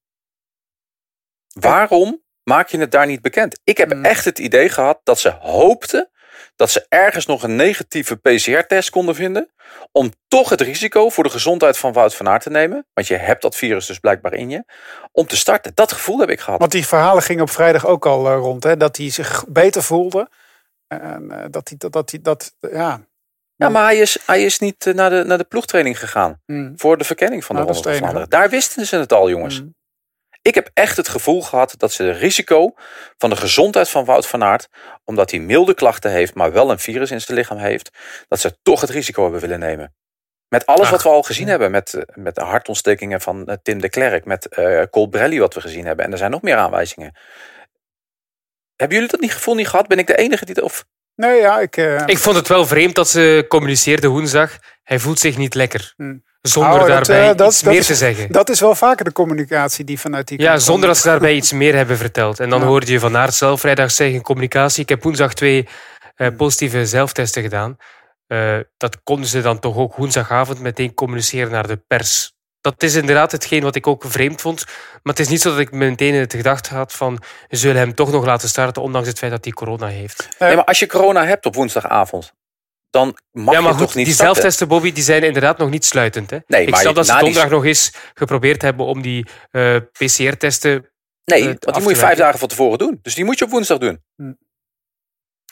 Waarom maak je het daar niet bekend? Ik heb Hmm. echt het idee gehad dat ze hoopten dat ze ergens nog een negatieve PCR-test konden vinden. Om toch het risico voor de gezondheid van Wout van Aert te nemen. Want je hebt dat virus dus blijkbaar in je. Om te starten. Dat gevoel heb ik gehad. Want die verhalen gingen op vrijdag ook al eh, rond. Hè? Dat hij zich beter voelde. En eh, dat hij dat, dat, hij dat ja. Ja, maar hij is, hij is niet eh, naar de, naar de ploegtraining gegaan. Mm. Voor de verkenning van de Nou, Ronde van. Vlaanderen. Daar wisten ze het al, jongens. Mm. Ik heb echt het gevoel gehad dat ze het risico van de gezondheid van Wout van Aert, omdat hij milde klachten heeft, maar wel een virus in zijn lichaam heeft, dat ze toch het risico hebben willen nemen. Met alles Ach. wat we al gezien hebben. Met, eh, met de hartontstekingen van eh, Tim de Klerk. Met eh Colbrelli wat we gezien hebben. En er zijn nog meer aanwijzingen. Hebben jullie dat niet gevoel niet gehad? Ben ik de enige die... dat- Of, Nee, ja, ik... eh, Ik vond het wel vreemd dat ze communiceerde woensdag. Hij voelt zich niet lekker. Hmm. Zonder nou, dat, daarbij eh, dat- iets dat meer is- te zeggen. Dat is wel vaker de communicatie die vanuit die Ja, zonder dat ze daarbij iets meer hebben verteld. En dan Ja. hoorde je Van Aert zelf vrijdag zeggen communicatie. Ik heb woensdag twee eh, positieve zelftesten gedaan. Dat konden ze dan toch ook woensdagavond meteen communiceren naar de pers. Dat is inderdaad hetgeen wat ik ook vreemd vond. Maar het is niet zo dat ik meteen in het gedacht had van... we zullen hem toch nog laten starten, ondanks het feit dat hij corona heeft. nee, maar als je corona hebt op woensdagavond. Dan mag ja, maar je goed, toch niet die starten? zelftesten, Bobby, die zijn inderdaad nog niet sluitend. Hè? Nee, ik snap dat ze die- donderdag nog eens geprobeerd hebben om die eh, PCR-testen... Nee, eh, want die moet je vijf dagen van tevoren doen. Dus die moet je op woensdag doen. Hm.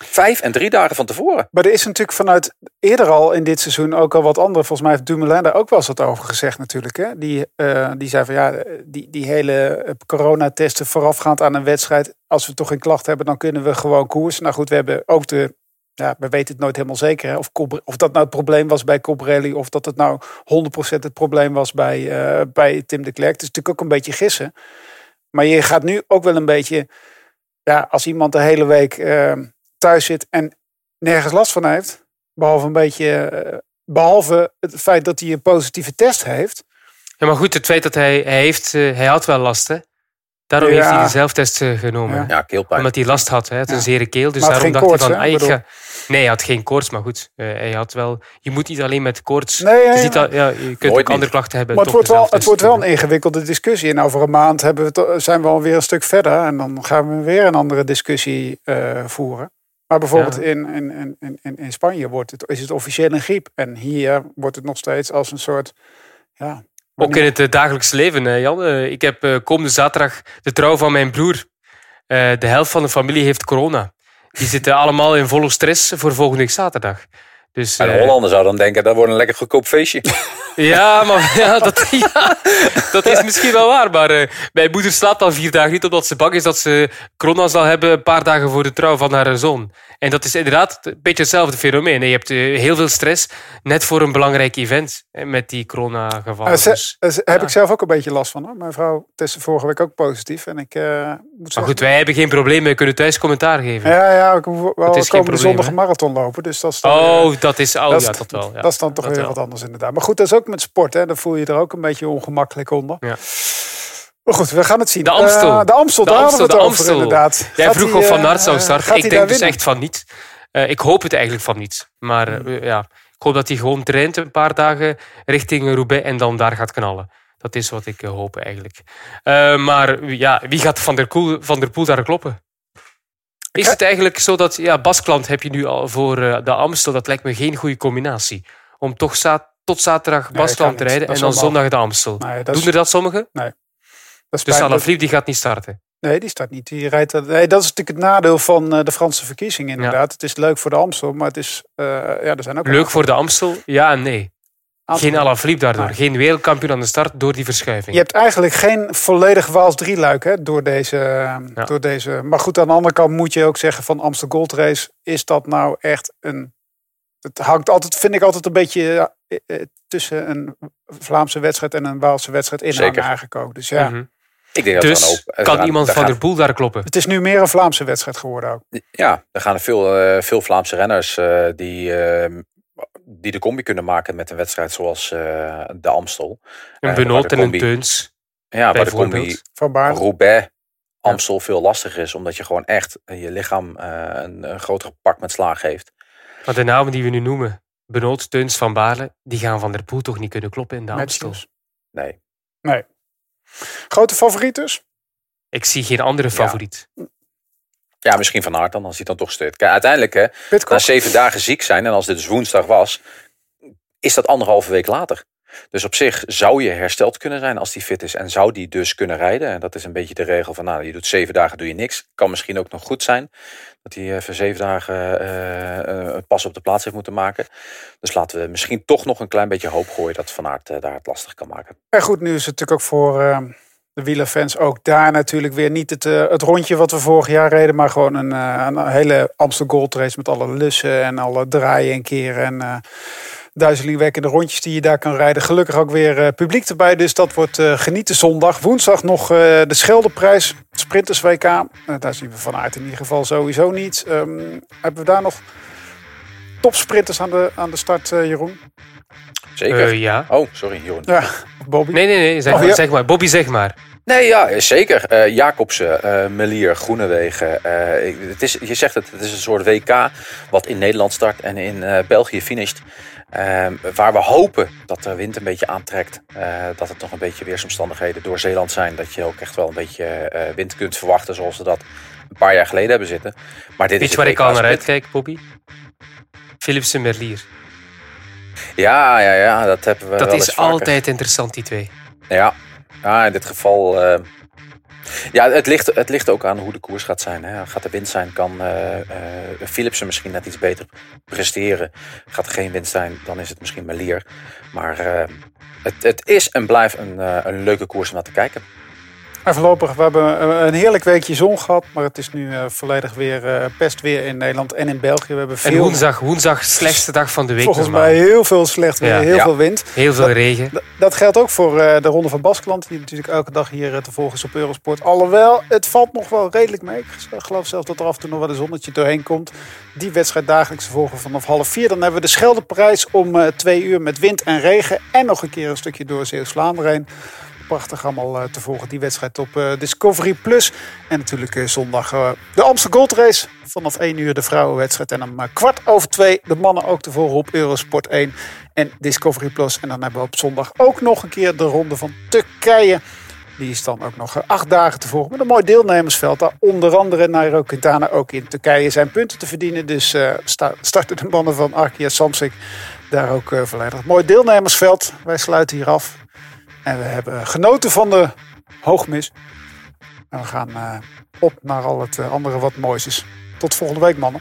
Vijf en drie dagen van tevoren. Maar er is natuurlijk vanuit eerder al in dit seizoen ook al wat andere. Volgens mij heeft Dumoulin daar ook wel eens wat over gezegd natuurlijk. Hè? Die, eh, die zei van ja, die, die hele eh, coronatesten voorafgaand aan een wedstrijd. Als we toch geen klacht hebben, dan kunnen we gewoon koers. Nou goed, we hebben ook de... Ja, we weten het nooit helemaal zeker. Of, of dat nou het probleem was bij Cobrelli. Of dat het nou 100% het probleem was bij, eh, bij Tim de Klerk. Het is natuurlijk ook een beetje gissen. Maar je gaat nu ook wel een beetje... Ja, als iemand de hele week eh, thuis zit en nergens last van heeft. Behalve een beetje. eh, behalve het feit dat hij een positieve test heeft. Ja, maar goed, het feit dat hij, hij heeft, eh, hij had wel last, hè? Daarom Ja. heeft hij de zelftest eh, genomen. Ja. Keelpijn. Omdat hij last had, hè? Het is een zere keel. Dus Maar hij had daarom geen dacht hij van, ah, ik Ik ga... Nee, hij had geen koorts, maar goed. eh, hij had wel... Je moet niet alleen met koorts... Nee, het is nee, niet al- ja, je kunt ook niet. andere klachten hebben. Maar het wordt, wel, het wordt wel een ingewikkelde discussie. En over een maand hebben we zijn we alweer een stuk verder. En dan gaan we weer een andere discussie eh, voeren. Maar bijvoorbeeld Ja. in, in, in, in, in Spanje wordt het, is het officieel een griep. En hier wordt het nog steeds als een soort. Ja, Ook in het eh, dagelijks leven, eh, Jan. Eh, ik heb eh, komende zaterdag de trouw van mijn broer. Eh, de helft van de familie heeft corona. Die zitten *laughs* allemaal in volle stress voor volgende week zaterdag. Dus, Maar de eh, Hollander zou dan denken, dat wordt een lekker goedkoop feestje. *laughs* Ja, maar *laughs* ja, dat, *laughs* ja, dat is misschien wel waar. Maar eh, mijn moeder slaapt al vier dagen niet omdat ze bang is dat ze corona zal hebben een paar dagen voor de trouw van haar zoon. En dat is inderdaad een beetje hetzelfde fenomeen. Je hebt eh, heel veel stress net voor een belangrijk event met die corona-gevallen. Eh, Dus, heb ja. ik zelf ook een beetje last van. Hoor. Mijn vrouw testte vorige week ook positief. En ik moet maar goed, wij hebben geen probleem. We kunnen thuis commentaar geven. Ja, ja, ik moet wel Het is geen komende probleem, zondag marathon lopen. Dus dat is dan Oh, dat is, oh dat ja, dat wel. Ja. dat is dan toch weer wat anders inderdaad. Maar goed, dat is ook met sport. Hè. Dan voel je je er ook een beetje ongemakkelijk onder. Ja. Maar goed, we gaan het zien. De Amstel. Eh, de Amstel, De daar Amstel, hadden we de het over Amstel. inderdaad. Jij Gaat vroeg of Van Aert zou eh, starten. gaat Ik denk dus echt van niet. Eh, ik hoop het eigenlijk van niet. Maar Hmm. ja, ik hoop dat hij gewoon traint een paar dagen richting Roubaix en dan daar gaat knallen. Dat is wat ik hoop eigenlijk. Maar ja, wie gaat Van der, Koel, van der Poel daar kloppen? Is het eigenlijk zo dat ja, Basklant heb je nu al voor de Amstel? Dat lijkt me geen goede combinatie. Om toch tot zaterdag Nee, te niet. rijden en dan zondag de Amstel. Nee, Doen is- er dat sommigen? Dat is Dus. Alaphilippe die gaat niet starten. Nee, die staat niet. Die rijdt, nee, dat is natuurlijk het nadeel van eh, de Franse verkiezingen inderdaad. Het is leuk voor de Amstel, maar het is... eh, ja, er zijn ook Leuk voor de Amstel? Ja en nee. aantal- Geen Alaphilippe daardoor. Nee. Geen wereldkampioen aan de start door die verschuiving. Je hebt eigenlijk geen volledig Waals drieluik hè, door, deze, Ja. door deze. Maar goed, aan de andere kant moet je ook zeggen van Amstel Gold Race. Is dat nou echt een. Het hangt altijd, vind ik altijd een beetje eh, eh, tussen een Vlaamse wedstrijd en een Waalse wedstrijd in Zeker. eigenlijk ook. Dus ja, Mhm. Ik denk dat Dus hoop- er kan gaan- iemand van gaan- der Poel daar kloppen? het is nu meer een Vlaamse wedstrijd geworden ook. Ja, er gaan er veel, eh, veel Vlaamse renners eh, die, eh, die de combi kunnen maken met een wedstrijd zoals eh, de Amstel. Een de en een Teuns. Ja, waar de combi. Van. Roubaix, Amstel veel lastiger is. Omdat je gewoon echt je lichaam een, een grotere pak met slaag geeft. Maar de namen die we nu noemen, Benoot, Teuns, Van Baarle, die gaan Van der Poel toch niet kunnen kloppen in de Amstel. Matthews. Nee. Grote favoriet dus? Ik zie geen andere favoriet. Ja, misschien Van Aert dan, als hij dan toch steekt. Kijk, uiteindelijk, hè, na zeven dagen ziek zijn en als dit dus woensdag was, is dat anderhalve week later. Dus op zich zou je hersteld kunnen zijn als die fit is en zou die dus kunnen rijden. En dat is een beetje de regel van, nou, je doet zeven dagen, doe je niks. Kan misschien ook nog goed zijn dat hij voor zeven dagen eh, een pas op de plaats heeft moeten maken. Dus laten we misschien toch nog een klein beetje hoop gooien dat Van Aert eh, daar het lastig kan maken. En goed, nu is het natuurlijk ook voor, de wielerfans ook daar natuurlijk weer niet het, uh, het rondje wat we vorig jaar reden, maar gewoon een, uh, een hele Amsterdam Gold Race met alle lussen en alle draaien en keren en uh, duizelingwekkende rondjes die je daar kan rijden. Gelukkig ook weer publiek erbij, dus dat wordt genieten zondag. Woensdag nog de Scheldeprijs, Sprinters WK. daar zien we van aard in ieder geval sowieso niet. Um, hebben we daar nog topsprinters aan de, aan de start, Jeroen? Zeker. ja. Oh, sorry, Jeroen. Ja, Bobby. Nee, nee, nee. Zeg, Oh, maar, ja. zeg maar. Bobby, zeg maar. Nee, ja, zeker. Eh Jacobsen, eh, Melier, Groenewegen. eh, het is, je zegt het, het is een soort WK wat in Nederland start en in eh, België finisht. Ehm, waar we hopen dat de wind een beetje aantrekt. eh, dat het nog een beetje weersomstandigheden door Zeeland zijn. Dat je ook echt wel een beetje eh, wind kunt verwachten zoals we dat een paar jaar geleden hebben zitten. Maar dit Weet is je waar ik al naar uitkijk, Bobby? Philipsen Merlier. Ja, ja, ja, dat hebben we Dat wel is vaker. altijd interessant, die twee. Ja, ja in dit geval. eh, ja, het ligt, het ligt ook aan hoe de koers gaat zijn. Hè. Gaat er wind zijn, kan eh, eh, Philipsen misschien net iets beter presteren. Gaat er geen wind zijn, dan is het misschien Melier. Maar het, het is en blijft een, een leuke koers om naar te kijken. En voorlopig, we hebben eh, een heerlijk weekje zon gehad, maar het is nu eh, volledig weer eh pestweer in Nederland en in België. We hebben En veel, woensdag, woensdag, slechtste dag van de week volgens normaal. mij heel veel slecht weer, Ja. heel Ja. veel wind. Heel veel regen. D- Dat geldt ook voor de Ronde van Baskeland, die natuurlijk elke dag hier te volgen is op Eurosport. Alhoewel, het valt nog wel redelijk mee. Ik geloof zelfs dat er af en toe nog wel een zonnetje doorheen komt. Die wedstrijd dagelijks te volgen vanaf half vier. Dan hebben we de Scheldeprijs om twee uur met wind en regen. En nog een keer een stukje door Zeeuws-Vlaanderen. Prachtig allemaal eh, te volgen, die wedstrijd op eh, Discovery Plus. En natuurlijk eh, zondag de Amsterdam Gold Race. Vanaf 1 uur de vrouwenwedstrijd. En om kwart over twee de mannen ook te volgen op Eurosport 1 en Discovery Plus. En dan hebben we op zondag ook nog een keer de ronde van Turkije. Die is dan ook nog acht dagen te volgen met een mooi deelnemersveld. Daar onder andere Nairo Quintana ook in Turkije zijn punten te verdienen. Dus sta- starten de mannen van Arkia Samsic daar ook volledig. Mooi deelnemersveld. Wij sluiten hier af. En we hebben genoten van de hoogmis. En we gaan eh, op naar al het eh, andere wat moois is. Tot volgende week mannen.